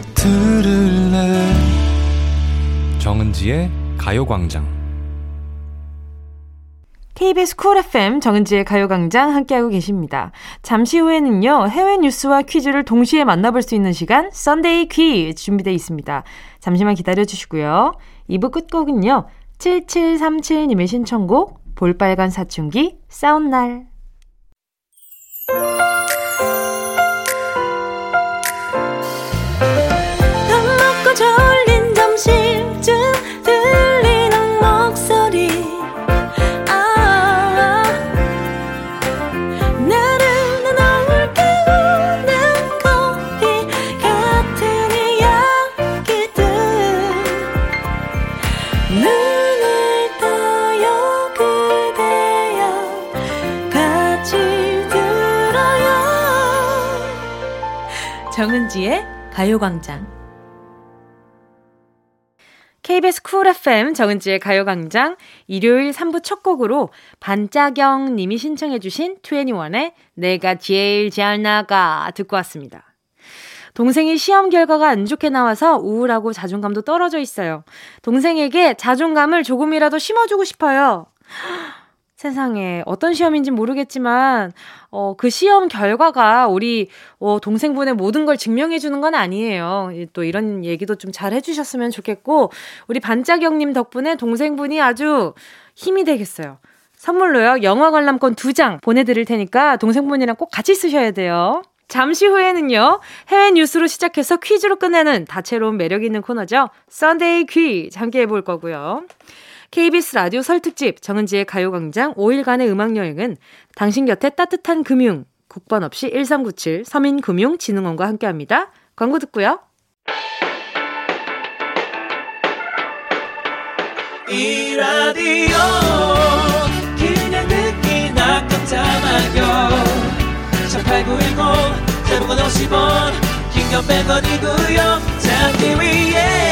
Speaker 2: 들을래 정은지의 가요광장
Speaker 1: KBS 쿨 FM 정은지의 가요광장 함께하고 계십니다. 잠시 후에는요, 해외 뉴스와 퀴즈를 동시에 만나볼 수 있는 시간, 썬데이 퀴즈 준비되어 있습니다. 잠시만 기다려 주시고요. 2부 끝곡은요, 7737님의 신청곡, 볼빨간 사춘기, 싸운 날. 정은지의 가요광장. KBS 쿨 FM 정은지의 가요광장 일요일 3부 첫 곡으로 반짜경 님이 신청해 주신 21의 내가 제일 잘 나가 듣고 왔습니다. 동생이 시험 결과가 안 좋게 나와서 우울하고 자존감도 떨어져 있어요. 동생에게 자존감을 조금이라도 심어주고 싶어요. 세상에 어떤 시험인지 모르겠지만 어, 그 시험 결과가 우리 어, 동생분의 모든 걸 증명해 주는 건 아니에요. 또 이런 얘기도 좀 잘 해주셨으면 좋겠고 우리 반짝영님 덕분에 동생분이 아주 힘이 되겠어요. 선물로요 영화 관람권 두장 보내드릴 테니까 동생분이랑 꼭 같이 쓰셔야 돼요. 잠시 후에는요, 해외 뉴스로 시작해서 퀴즈로 끝내는 다채로운 매력 있는 코너죠. 썬데이 퀴즈 함께 해볼 거고요. KBS 라디오 설 특집 정은지의 가요광장 5일간의 음악여행은 당신 곁에 따뜻한 금융, 국번 없이 1397 서민금융진흥원과 함께합니다. 광고 듣고요. 이 라디오 그냥 듣기나 깜짝마요 18910 대목원 50원 긴건 100원이고요 잠기 위에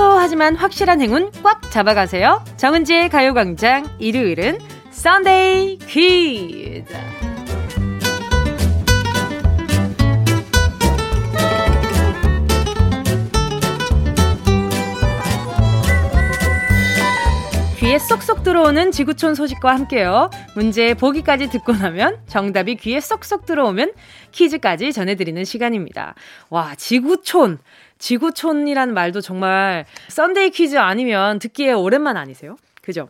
Speaker 1: 소소하지만 확실한 행운 꽉 잡아가세요. 정은지의 가요광장 일요일은 썬데이 퀴즈. 귀에 쏙쏙 들어오는 지구촌 소식과 함께요. 문제 보기까지 듣고 나면 정답이 귀에 쏙쏙 들어오면 퀴즈까지 전해드리는 시간입니다. 와, 지구촌. 지구촌이라는 말도 정말 썬데이 퀴즈 아니면 듣기에 오랜만 아니세요? 그죠?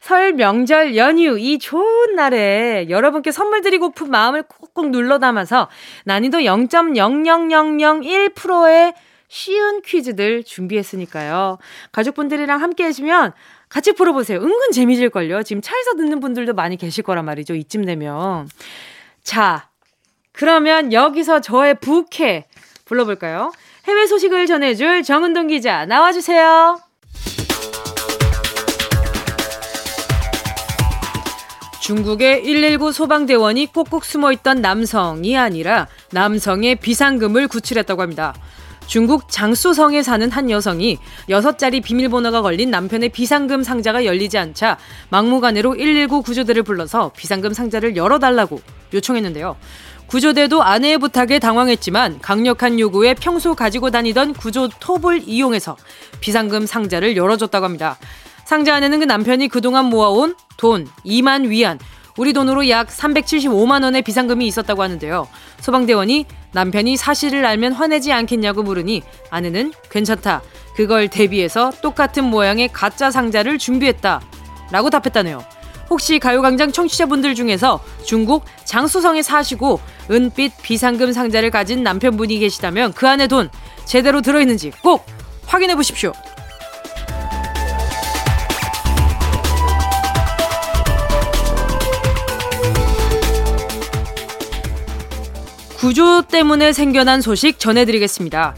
Speaker 1: 설 명절 연휴 이 좋은 날에 여러분께 선물 드리고픈 마음을 꾹꾹 눌러 담아서 난이도 0.00001%의 쉬운 퀴즈들 준비했으니까요. 가족분들이랑 함께 하시면 같이 풀어보세요. 은근 재미질걸요. 지금 차에서 듣는 분들도 많이 계실 거란 말이죠. 이쯤 되면. 자, 그러면 여기서 저의 부캐 불러볼까요? 해외 소식을 전해줄 정은동 기자 나와주세요. 중국의 119 소방대원이 꼭꼭 숨어 있던 남성이 아니라 남성의 비상금을 구출했다고 합니다. 중국 장수성에 사는 한 여성이 6자리 비밀번호가 걸린 남편의 비상금 상자가 열리지 않자 막무가내로 119 구조대를 불러서 비상금 상자를 열어달라고 요청했는데요. 구조대도 아내의 부탁에 당황했지만 강력한 요구에 평소 가지고 다니던 구조 톱을 이용해서 비상금 상자를 열어줬다고 합니다. 상자 안에는 그 남편이 그동안 모아온 돈 2만 위안, 우리 돈으로 약 375만 원의 비상금이 있었다고 하는데요. 소방대원이 남편이 사실을 알면 화내지 않겠냐고 물으니 아내는 괜찮다. 그걸 대비해서 똑같은 모양의 가짜 상자를 준비했다. 라고 답했다네요. 혹시 가요광장 청취자분들 중에서 중국 장수성에 사시고 은빛 비상금 상자를 가진 남편분이 계시다면 그 안에 돈 제대로 들어있는지 꼭 확인해 보십시오. 구조 때문에 생겨난 소식 전해드리겠습니다.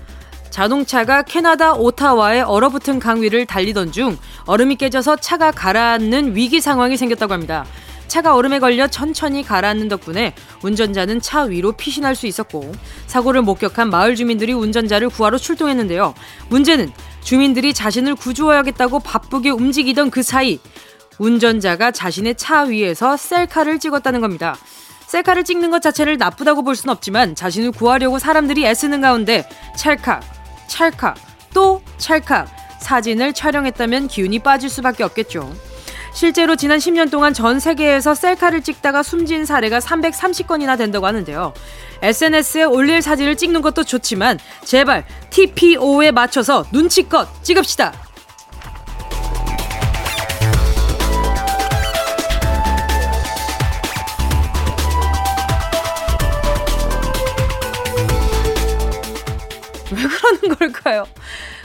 Speaker 1: 자동차가 캐나다 오타와의 얼어붙은 강 위를 달리던 중 얼음이 깨져서 차가 가라앉는 위기 상황이 생겼다고 합니다. 차가 얼음에 걸려 천천히 가라앉는 덕분에 운전자는 차 위로 피신할 수 있었고 사고를 목격한 마을 주민들이 운전자를 구하러 출동했는데요. 문제는 주민들이 자신을 구조해야겠다고 바쁘게 움직이던 그 사이 운전자가 자신의 차 위에서 셀카를 찍었다는 겁니다. 셀카를 찍는 것 자체를 나쁘다고 볼 수는 없지만 자신을 구하려고 사람들이 애쓰는 가운데 찰칵, 찰칵, 또 찰칵 사진을 촬영했다면 기운이 빠질 수밖에 없겠죠. 실제로 지난 10년 동안 전 세계에서 셀카를 찍다가 숨진 사례가 330건이나 된다고 하는데요. SNS에 올릴 사진을 찍는 것도 좋지만 제발 TPO에 맞춰서 눈치껏 찍읍시다. 왜 그러는 걸까요?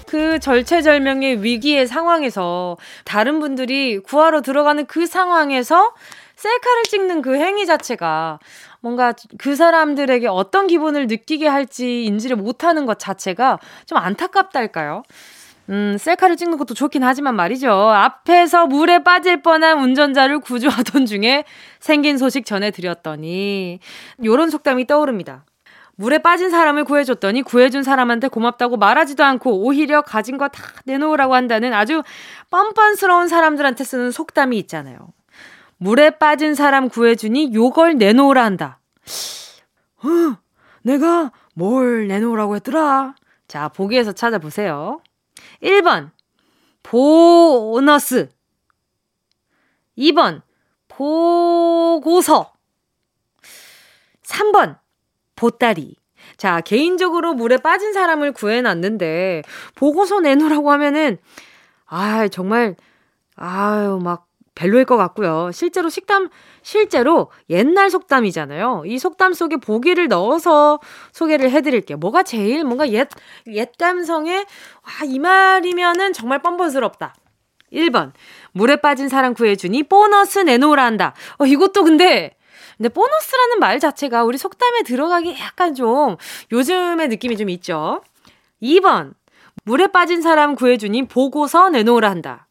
Speaker 1: 그 절체절명의 위기의 상황에서 다른 분들이 구하러 들어가는 그 상황에서 셀카를 찍는 그 행위 자체가 뭔가 그 사람들에게 어떤 기분을 느끼게 할지 인지를 못하는 것 자체가 좀 안타깝달까요? 음, 셀카를 찍는 것도 좋긴 하지만 말이죠. 앞에서 물에 빠질 뻔한 운전자를 구조하던 중에 생긴 소식 전해드렸더니, 요런 속담이 떠오릅니다. 물에 빠진 사람을 구해줬더니 구해준 사람한테 고맙다고 말하지도 않고 오히려 가진 거 다 내놓으라고 한다는 아주 뻔뻔스러운 사람들한테 쓰는 속담이 있잖아요. 물에 빠진 사람 구해주니 요걸 내놓으라 한다. 어, 내가 뭘 내놓으라고 했더라? 자, 보기에서 찾아보세요. 1번, 보너스. 2번, 보고서. 3번, 보따리. 자, 개인적으로 물에 빠진 사람을 구해놨는데, 보고서 내놓으라고 하면은, 아 정말, 아유, 막, 별로일 것 같고요. 실제로 식담, 실제로 옛날 속담이잖아요. 이 속담 속에 보기를 넣어서 소개를 해드릴게요. 뭐가 제일 뭔가 옛, 옛 감성에, 와, 이 말이면은 정말 뻔뻔스럽다. 1번. 물에 빠진 사람 구해주니 보너스 내놓으라 한다. 어, 이것도 근데 근데 보너스라는 말 자체가 우리 속담에 들어가기 약간 좀 요즘의 느낌이 좀 있죠. 2번. 물에 빠진 사람 구해주니 보고서 내놓으라 한다.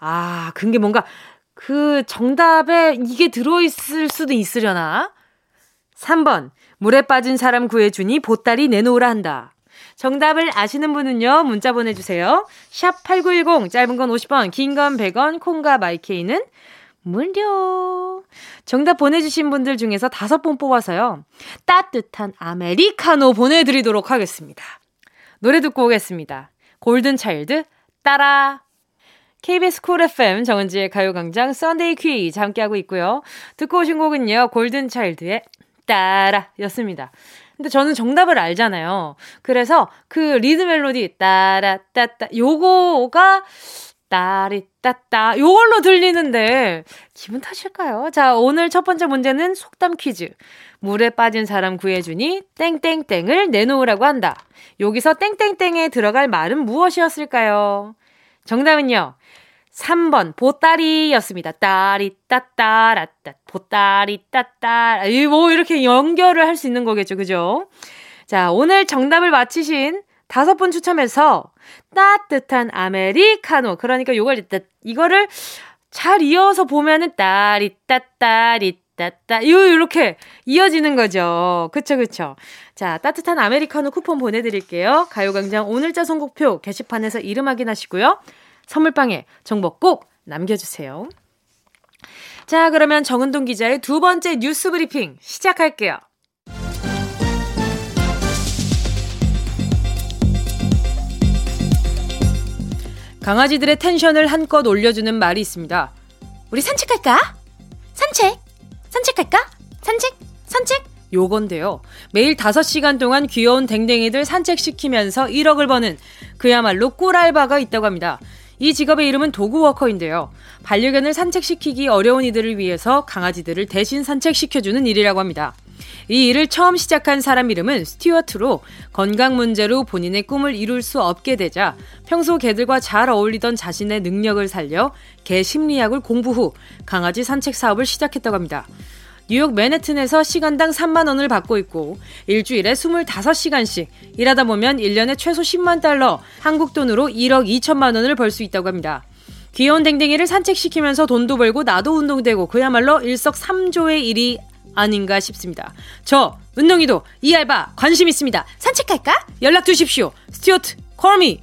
Speaker 1: 아, 그게 뭔가 그 정답에 이게 들어있을 수도 있으려나? 3번. 물에 빠진 사람 구해주니 보따리 내놓으라 한다. 정답을 아시는 분은요, 문자 보내주세요. 샵 8910, 짧은 건 50원, 긴 건 100원, 콩과 마이케이는 무료. 정답 보내주신 분들 중에서 다섯 분 뽑아서요. 따뜻한 아메리카노 보내드리도록 하겠습니다. 노래 듣고 오겠습니다. 골든차일드, 따라. KBS 쿨 FM 정은지의 가요광장 썬데이 퀴즈 함께하고 있고요. 듣고 오신 곡은요. 골든차일드의 따라 였습니다. 근데 저는 정답을 알잖아요. 그래서 그 리드 멜로디 따라 따따 요거가 따리 따따 요걸로 들리는데 기분 탓일까요? 자, 오늘 첫 번째 문제는 속담 퀴즈. 물에 빠진 사람 구해주니 땡땡땡을 내놓으라고 한다. 여기서 땡땡땡에 들어갈 말은 무엇이었을까요? 정답은요. 3번 보따리였습니다. 따리 따따라따 보따리 따따 뭐 이렇게 연결을 할 수 있는 거겠죠. 그죠? 자, 오늘 정답을 맞히신 다섯 분 추첨해서 따뜻한 아메리카노 그러니까 요걸 이거를 잘 이어서 보면은 따리 따따리 따따 요 이렇게 이어지는 거죠. 그쵸 그쵸. 자 따뜻한 아메리카노 쿠폰 보내드릴게요. 가요광장 오늘자 선곡표 게시판에서 이름 확인하시고요. 선물방에 정보 꼭 남겨주세요. 자 그러면 정은동 기자의 두 번째 뉴스 브리핑 시작할게요. 강아지들의 텐션을 한껏 올려주는 말이 있습니다. 우리 산책할까? 산책! 산책할까? 산책? 산책? 요건데요. 매일 5시간 동안 귀여운 댕댕이들 산책시키면서 1억을 버는 그야말로 꿀알바가 있다고 합니다. 이 직업의 이름은 도구워커인데요. 반려견을 산책시키기 어려운 이들을 위해서 강아지들을 대신 산책시켜주는 일이라고 합니다. 이 일을 처음 시작한 사람 이름은 스튜어트로 건강 문제로 본인의 꿈을 이룰 수 없게 되자 평소 개들과 잘 어울리던 자신의 능력을 살려 개 심리학을 공부 후 강아지 산책 사업을 시작했다고 합니다. 뉴욕 맨해튼에서 시간당 3만 원을 받고 있고 일주일에 25시간씩 일하다 보면 1년에 최소 10만 달러, 한국 돈으로 1억 2천만 원을 벌 수 있다고 합니다. 귀여운 댕댕이를 산책시키면서 돈도 벌고 나도 운동되고 그야말로 일석삼조의 일이 아닌가 싶습니다. 저 은동이도 이 알바 관심 있습니다. 산책할까? 연락 주십시오. 스튜어트 콜미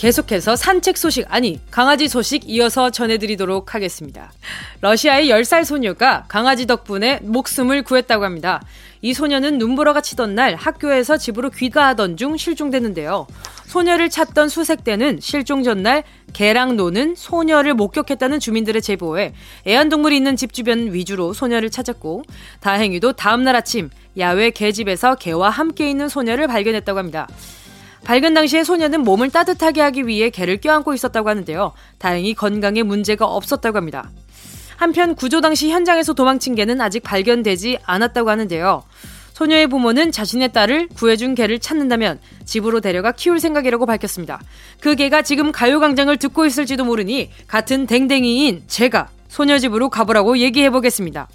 Speaker 1: 계속해서 산책 소식, 아니, 강아지 소식 이어서 전해드리도록 하겠습니다. 러시아의 10살 소녀가 강아지 덕분에 목숨을 구했다고 합니다. 이 소녀는 눈보라가 치던 날 학교에서 집으로 귀가하던 중 실종됐는데요. 소녀를 찾던 수색대는 실종 전날 개랑 노는 소녀를 목격했다는 주민들의 제보에 애완동물이 있는 집 주변 위주로 소녀를 찾았고 다행히도 다음날 아침 야외 개집에서 개와 함께 있는 소녀를 발견했다고 합니다. 발견 당시에 소녀는 몸을 따뜻하게 하기 위해 개를 껴안고 있었다고 하는데요. 다행히 건강에 문제가 없었다고 합니다. 한편 구조 당시 현장에서 도망친 개는 아직 발견되지 않았다고 하는데요. 소녀의 부모는 자신의 딸을 구해준 개를 찾는다면 집으로 데려가 키울 생각이라고 밝혔습니다. 그 개가 지금 가요광장을 듣고 있을지도 모르니 같은 댕댕이인 제가 소녀 집으로 가보라고 얘기해보겠습니다.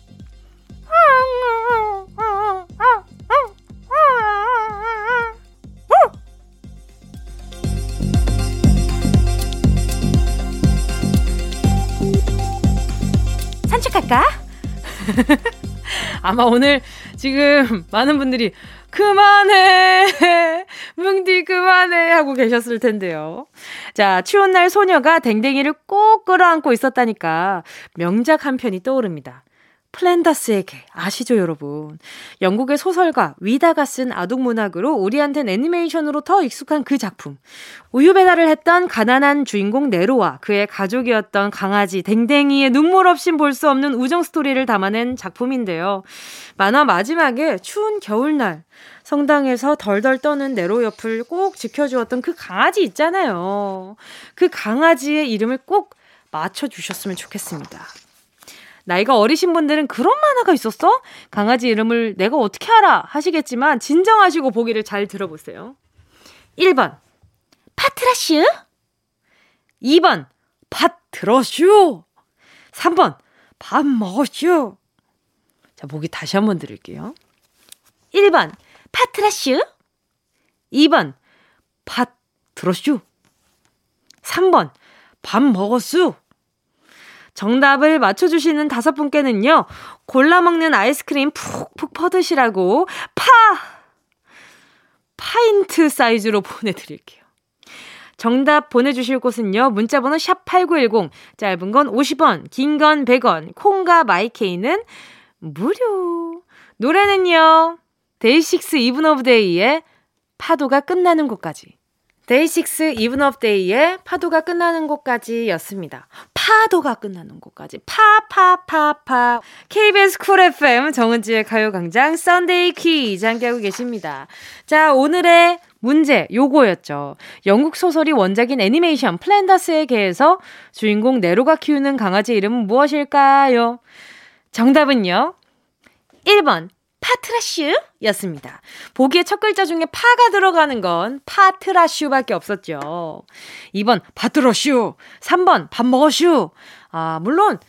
Speaker 1: 아마 오늘 지금 많은 분들이 그만해! 뭉디 그만해! 하고 계셨을 텐데요. 자, 추운 날 소녀가 댕댕이를 꼭 끌어안고 있었다니까 명작 한 편이 떠오릅니다. 플랜다스에게 아시죠 여러분? 영국의 소설가 위다가 쓴 아동문학으로 우리한텐 애니메이션으로 더 익숙한 그 작품. 우유 배달을 했던 가난한 주인공 네로와 그의 가족이었던 강아지 댕댕이의 눈물 없인 볼수 없는 우정 스토리를 담아낸 작품인데요. 만화 마지막에 추운 겨울날 성당에서 덜덜 떠는 네로 옆을 꼭 지켜주었던 그 강아지 있잖아요. 그 강아지의 이름을 꼭 맞춰주셨으면 좋겠습니다 나이가 어리신 분들은 그런 만화가 있었어? 강아지 이름을 내가 어떻게 알아? 하시겠지만 진정하시고 보기를 잘 들어보세요. 1번. 파트라슈. 2번. 밥 들어슈. 3번. 밥 먹었슈. 자 보기 다시 한번 드릴게요. 1번. 파트라슈. 2번. 팥 들었슈. 3번. 밥 먹었슈 정답을 맞춰주시는 다섯 분께는요, 골라 먹는 아이스크림 푹푹 퍼드시라고 파! 파인트 사이즈로 보내드릴게요. 정답 보내주실 곳은요. 문자번호 샵8910, 짧은 건 50원, 긴 건 100원, 콩과 마이케이는 무료. 노래는요. 데이식스 이븐 오브 데이의 파도가 끝나는 곳까지. 데이식스 이븐 오브 데이의 파도가 끝나는 곳까지 였습니다. 파도가 끝나는 곳까지. 파파파파. KBS 쿨 FM 정은지의 가요광장 썬데이 퀴즈 함께하고 계십니다. 자, 오늘의 문제 요거였죠. 영국 소설이 원작인 애니메이션 플랜더스의 개에서 주인공 네로가 키우는 강아지 이름은 무엇일까요? 정답은요. 1번 파트라슈 였습니다. 보기에 첫 글자 중에 파가 들어가는 건 파트라슈밖에 없었죠. 2번 팥 들었슈, 3번 밥 먹었슈. 아, 물론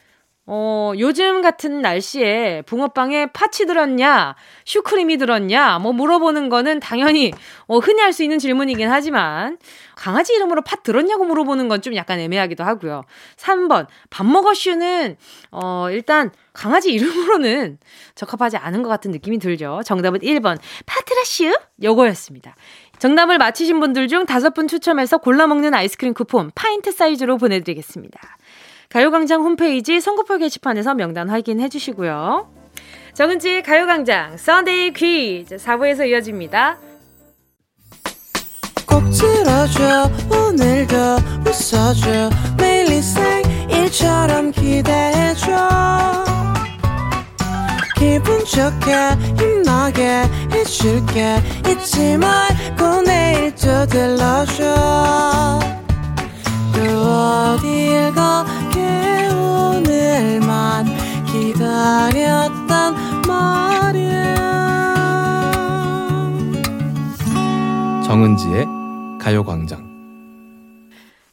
Speaker 1: 어, 요즘 같은 날씨에 붕어빵에 팥이 들었냐, 슈크림이 들었냐, 뭐 물어보는 거는 당연히, 어, 흔히 할 수 있는 질문이긴 하지만, 강아지 이름으로 팥 들었냐고 물어보는 건 좀 약간 애매하기도 하고요. 3번, 밥 먹었슈는, 어, 일단, 강아지 이름으로는 적합하지 않은 것 같은 느낌이 들죠. 정답은 1번, 파트라슈? 요거였습니다. 정답을 맞히신 분들 중 다섯 분 추첨해서 골라 먹는 아이스크림 쿠폰 파인트 사이즈로 보내드리겠습니다. 가요광장 홈페이지 선곡표 게시판에서 명단 확인해 주시고요. 정은지 가요광장 썬데이 퀴즈 4부에서 이어집니다. 꼭 들어줘 오늘도 웃어줘 매일 일처럼 기대해줘 기분 좋게 힘나게 해줄게 잊지 말고 내일 또 들러줘 또 어딜 가게 오늘만 기다렸단 말이야 정은지의 가요광장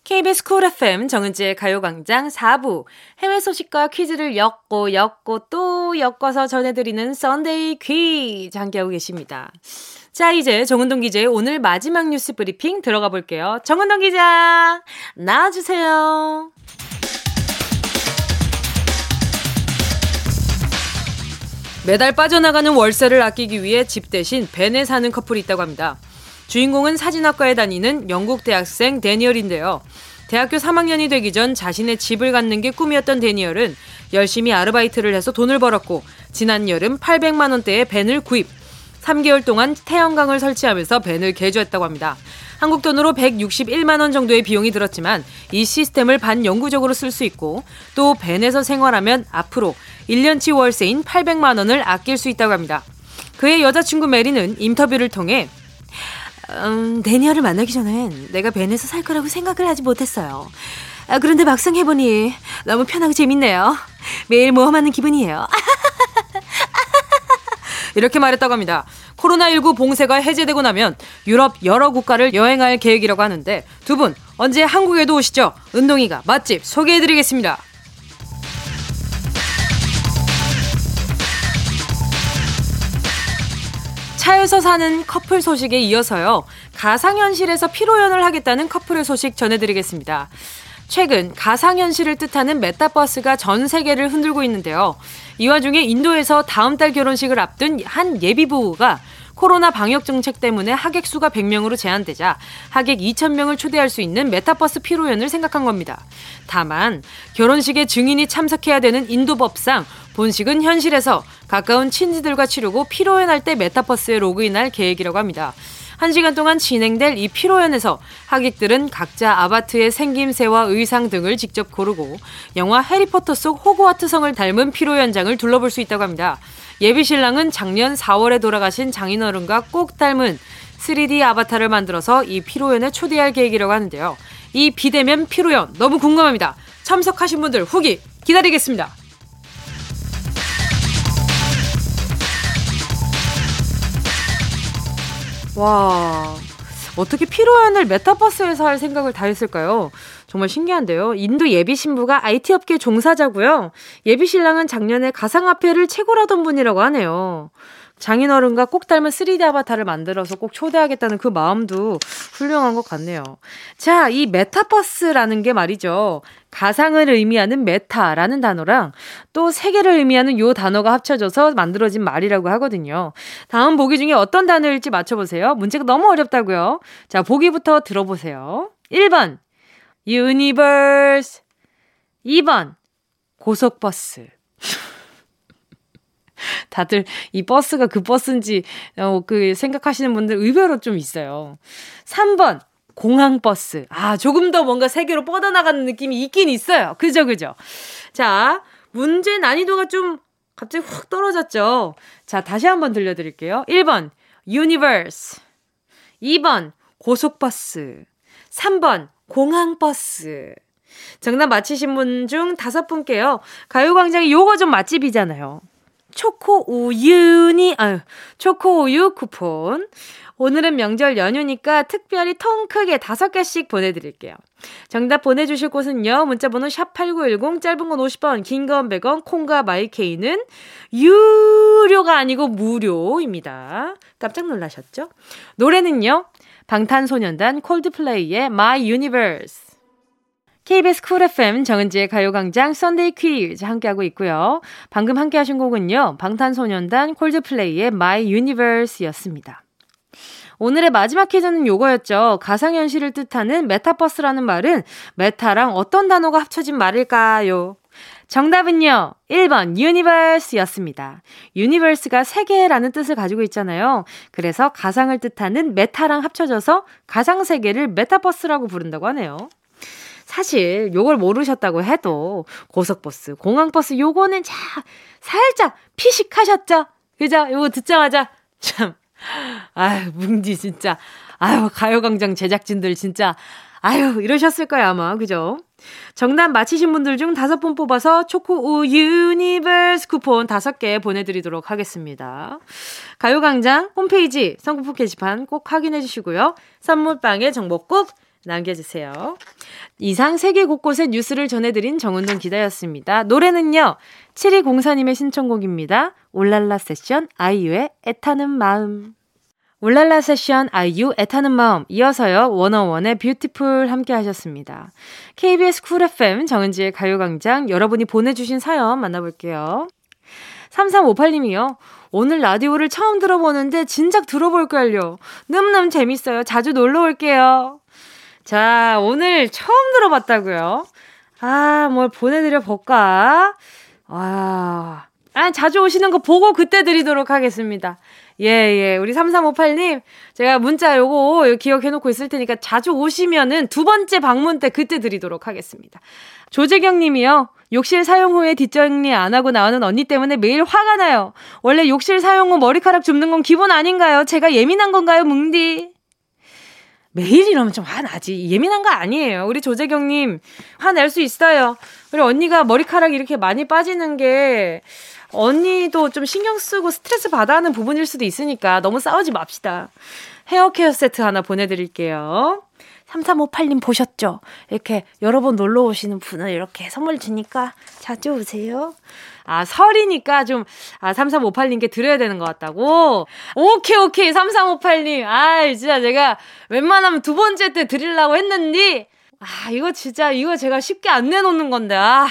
Speaker 1: KBS 쿨 FM 정은지의 가요광장 4부 해외 소식과 퀴즈를 엮고 엮고 또 엮어서 전해드리는 Sunday 퀴즈 함께하고 계십니다. 자, 이제 정은동 기자의 오늘 마지막 뉴스 브리핑 들어가 볼게요. 정은동 기자, 나와주세요. 매달 빠져나가는 월세를 아끼기 위해 집 대신 벤에 사는 커플이 있다고 합니다. 주인공은 사진학과에 다니는 영국 대학생 데니얼인데요. 대학교 3학년이 되기 전 자신의 집을 갖는 게 꿈이었던 데니얼은 열심히 아르바이트를 해서 돈을 벌었고 지난 여름 800만 원대의 벤을 구입. 3개월 동안 태양광을 설치하면서 벤을 개조했다고 합니다. 한국 돈으로 161만 원 정도의 비용이 들었지만 이 시스템을 반영구적으로 쓸 수 있고 또 벤에서 생활하면 앞으로 1년치 월세인 800만 원을 아낄 수 있다고 합니다. 그의 여자친구 메리는 인터뷰를 통해 음, 데니얼을 만나기 전엔 내가 벤에서 살 거라고 생각을 하지 못했어요. 아, 그런데 막상 해보니 너무 편하고 재밌네요. 매일 모험하는 기분이에요. 이렇게 말했다고 합니다. 코로나19 봉쇄가 해제되고 나면 유럽 여러 국가를 여행할 계획이라고 하는데 두 분 언제 한국에도 오시죠? 은동이가 맛집 소개해드리겠습니다. 차에서 사는 커플 소식에 이어서요. 가상현실에서 피로연을 하겠다는 커플의 소식 전해드리겠습니다. 최근 가상현실을 뜻하는 메타버스가 전 세계를 흔들고 있는데요. 이 와중에 인도에서 다음 달 결혼식을 앞둔 한 예비부부가 코로나 방역 정책 때문에 하객 수가 100명으로 제한되자 하객 2,000명을 초대할 수 있는 메타버스 피로연을 생각한 겁니다. 다만 결혼식에 증인이 참석해야 되는 인도 법상 본식은 현실에서 가까운 친지들과 치르고 피로연할 때 메타버스에 로그인할 계획이라고 합니다. 1시간 동안 진행될 이 피로연에서 하객들은 각자 아바트의 생김새와 의상 등을 직접 고르고 영화 해리포터 속 호그와트 성을 닮은 피로연장을 둘러볼 수 있다고 합니다. 예비 신랑은 작년 4월에 돌아가신 장인어른과 꼭 닮은 3D 아바타를 만들어서 이 피로연에 초대할 계획이라고 하는데요. 이 비대면 피로연 너무 궁금합니다. 참석하신 분들 후기 기다리겠습니다. 와, 어떻게 피로연을 메타버스에서 할 생각을 다 했을까요? 정말 신기한데요. 인도 예비 신부가 IT 업계 종사자고요. 예비 신랑은 작년에 가상화폐를 최고라던 분이라고 하네요. 장인어른과 꼭 닮은 3D 아바타를 만들어서 꼭 초대하겠다는 그 마음도 훌륭한 것 같네요. 자, 이 메타버스라는 게 말이죠. 가상을 의미하는 메타라는 단어랑 또 세계를 의미하는 요 단어가 합쳐져서 만들어진 말이라고 하거든요. 다음 보기 중에 어떤 단어일지 맞춰보세요. 문제가 너무 어렵다고요. 자, 보기부터 들어보세요. 1번, universe. 2번, 고속버스. 다들 이 버스가 그 버스인지, 어, 그 생각하시는 분들 의외로 좀 있어요. 3번, 공항 버스. 아, 조금 더 뭔가 세계로 뻗어나가는 느낌이 있긴 있어요. 그죠, 그죠? 자, 문제 난이도가 좀 갑자기 확 떨어졌죠? 자, 다시 한번 들려드릴게요. 1번, universe. 2번, 고속버스. 3번, 공항버스. 정답 맞히신 분 중 다섯 분께요. 가요광장이 요거 좀 맛집이잖아요. 초코 우유니, 아유, 초코 우유 쿠폰. 오늘은 명절 연휴니까 특별히 통 크게 다섯 개씩 보내드릴게요. 정답 보내주실 곳은요. 문자번호 샵8910 짧은 건 50원 긴 건 100원 콩과 my K는 유료가 아니고 무료입니다. 깜짝 놀라셨죠? 노래는요. 방탄소년단 콜드플레이의 My Universe KBS 쿨 FM 정은지의 가요광장 Sunday 퀴즈 함께하고 있고요. 방금 함께하신 곡은요. 방탄소년단 콜드플레이의 My Universe였습니다. 오늘의 마지막 퀴즈는 요거였죠. 가상현실을 뜻하는 메타버스라는 말은 메타랑 어떤 단어가 합쳐진 말일까요? 정답은요. 1번 universe였습니다. universe가 세계라는 뜻을 가지고 있잖아요. 그래서 가상을 뜻하는 meta랑 합쳐져서 가상 세계를 메타버스라고 부른다고 하네요. 사실 요걸 모르셨다고 해도 고속버스, 공항버스 요거는 자 살짝 피식하셨죠? 그죠? 요거 듣자마자 참 아유, 뭉디 진짜. 아유, 가요광장 제작진들 진짜. 아유, 이러셨을 거예요, 아마. 그죠? 정답 맞히신 분들 중 다섯 분 뽑아서 초코우 유니버스 쿠폰 다섯 개 보내드리도록 하겠습니다. 가요광장 홈페이지 선곡표 게시판 꼭 확인해 주시고요. 선물방에 정보 꼭 남겨주세요. 이상 세계 곳곳의 뉴스를 전해드린 정은동 기자였습니다. 노래는요, 7204님의 신청곡입니다. 울랄라세션 아이유의 애타는 마음. 울랄라세션 아이유 애타는 마음 이어서요 Wanna One의 Beautiful 함께 하셨습니다. KBS 쿨 FM 정은지의 가요광장 여러분이 보내주신 사연 만나볼게요. 3358님이요. 오늘 라디오를 처음 들어보는데 진작 들어볼걸요. 넘넘 재밌어요. 자주 놀러 올게요. 자, 오늘 처음 들어봤다고요? 아, 뭘 보내드려 볼까? 아, 아, 자주 오시는 거 보고 그때 드리도록 하겠습니다. 예, 예. 우리 3358님, 제가 문자 요거 기억해놓고 있을 테니까 자주 오시면은 두 번째 방문 때 그때 드리도록 하겠습니다. 조재경 님이요. 욕실 사용 후에 뒷정리 안 하고 나오는 언니 때문에 매일 화가 나요. 원래 욕실 사용 후 머리카락 줍는 건 기본 아닌가요? 제가 예민한 건가요, 뭉디? 매일 이러면 좀 화나지. 예민한 거 아니에요. 우리 조재경님, 화낼 수 있어요. 우리 언니가 머리카락이 이렇게 많이 빠지는 게, 언니도 좀 신경 쓰고 스트레스 받아 하는 부분일 수도 있으니까 너무 싸우지 맙시다. 헤어 케어 세트 하나 보내드릴게요. 3358님 보셨죠? 이렇게 여러 번 놀러 오시는 분을 이렇게 선물 주니까 자주 오세요. 아, 설이니까 좀, 아, 3358님께 드려야 되는 것 같다고? 오케이, 오케이, 3358님. 아, 진짜 제가 웬만하면 두 번째 때 드리려고 했는데, 아, 이거 진짜, 이거 제가 쉽게 안 내놓는 건데, 아,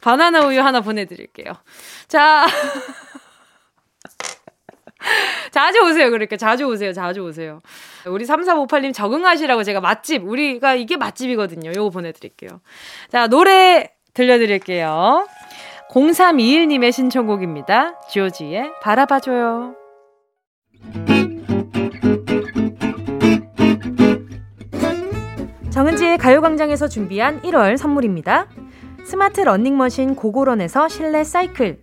Speaker 1: 바나나 우유 하나 보내드릴게요. 자. 자주 오세요. 그러니까 자주 오세요. 자주 오세요. 우리 3358님 적응하시라고 제가 맛집, 우리가 이게 맛집이거든요. 요거 보내드릴게요. 자, 노래 들려드릴게요. 0321님의 신청곡입니다. 지오지의 바라봐줘요. 정은지의 가요광장에서 준비한 1월 선물입니다. 스마트 러닝머신 고고런에서 실내 사이클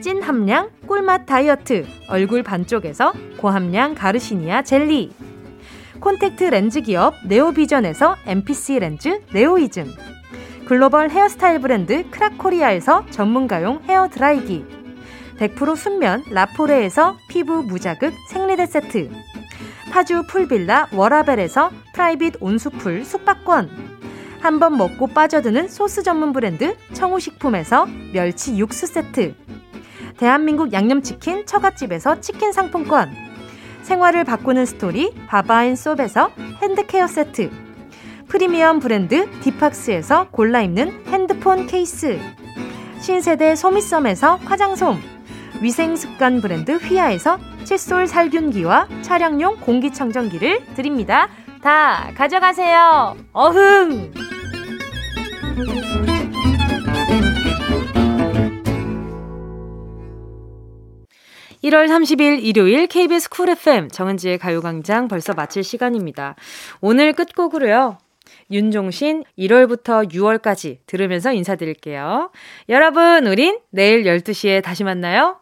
Speaker 1: 찐 함량 꿀맛 다이어트. 얼굴 반쪽에서 고함량 가르시니아 젤리. 콘택트 렌즈 기업 네오비전에서 MPC 렌즈 네오이즘. 글로벌 헤어스타일 브랜드 크라코리아에서 전문가용 헤어 드라이기. 100% 순면 라포레에서 피부 무자극 생리대 세트. 파주 풀빌라 워라벨에서 private 온수풀 숙박권. 한 번 먹고 빠져드는 소스 전문 브랜드 청우식품에서 멸치 육수 세트 대한민국 양념치킨 처갓집에서 치킨 상품권 생활을 바꾸는 스토리 바바앤솝에서 hand care 세트 프리미엄 브랜드 디팍스에서 골라 입는 핸드폰 케이스 신세대 소미썸에서 화장솜 위생습관 브랜드 휘하에서 칫솔 살균기와 차량용 공기청정기를 드립니다. 다 가져가세요. 어흥! 1월 30일 일요일 KBS 쿨 FM 정은지의 가요광장 벌써 마칠 시간입니다. 오늘 끝곡으로요. 윤종신 1월부터 6월까지 들으면서 인사드릴게요. 여러분, 우린 내일 12시에 다시 만나요.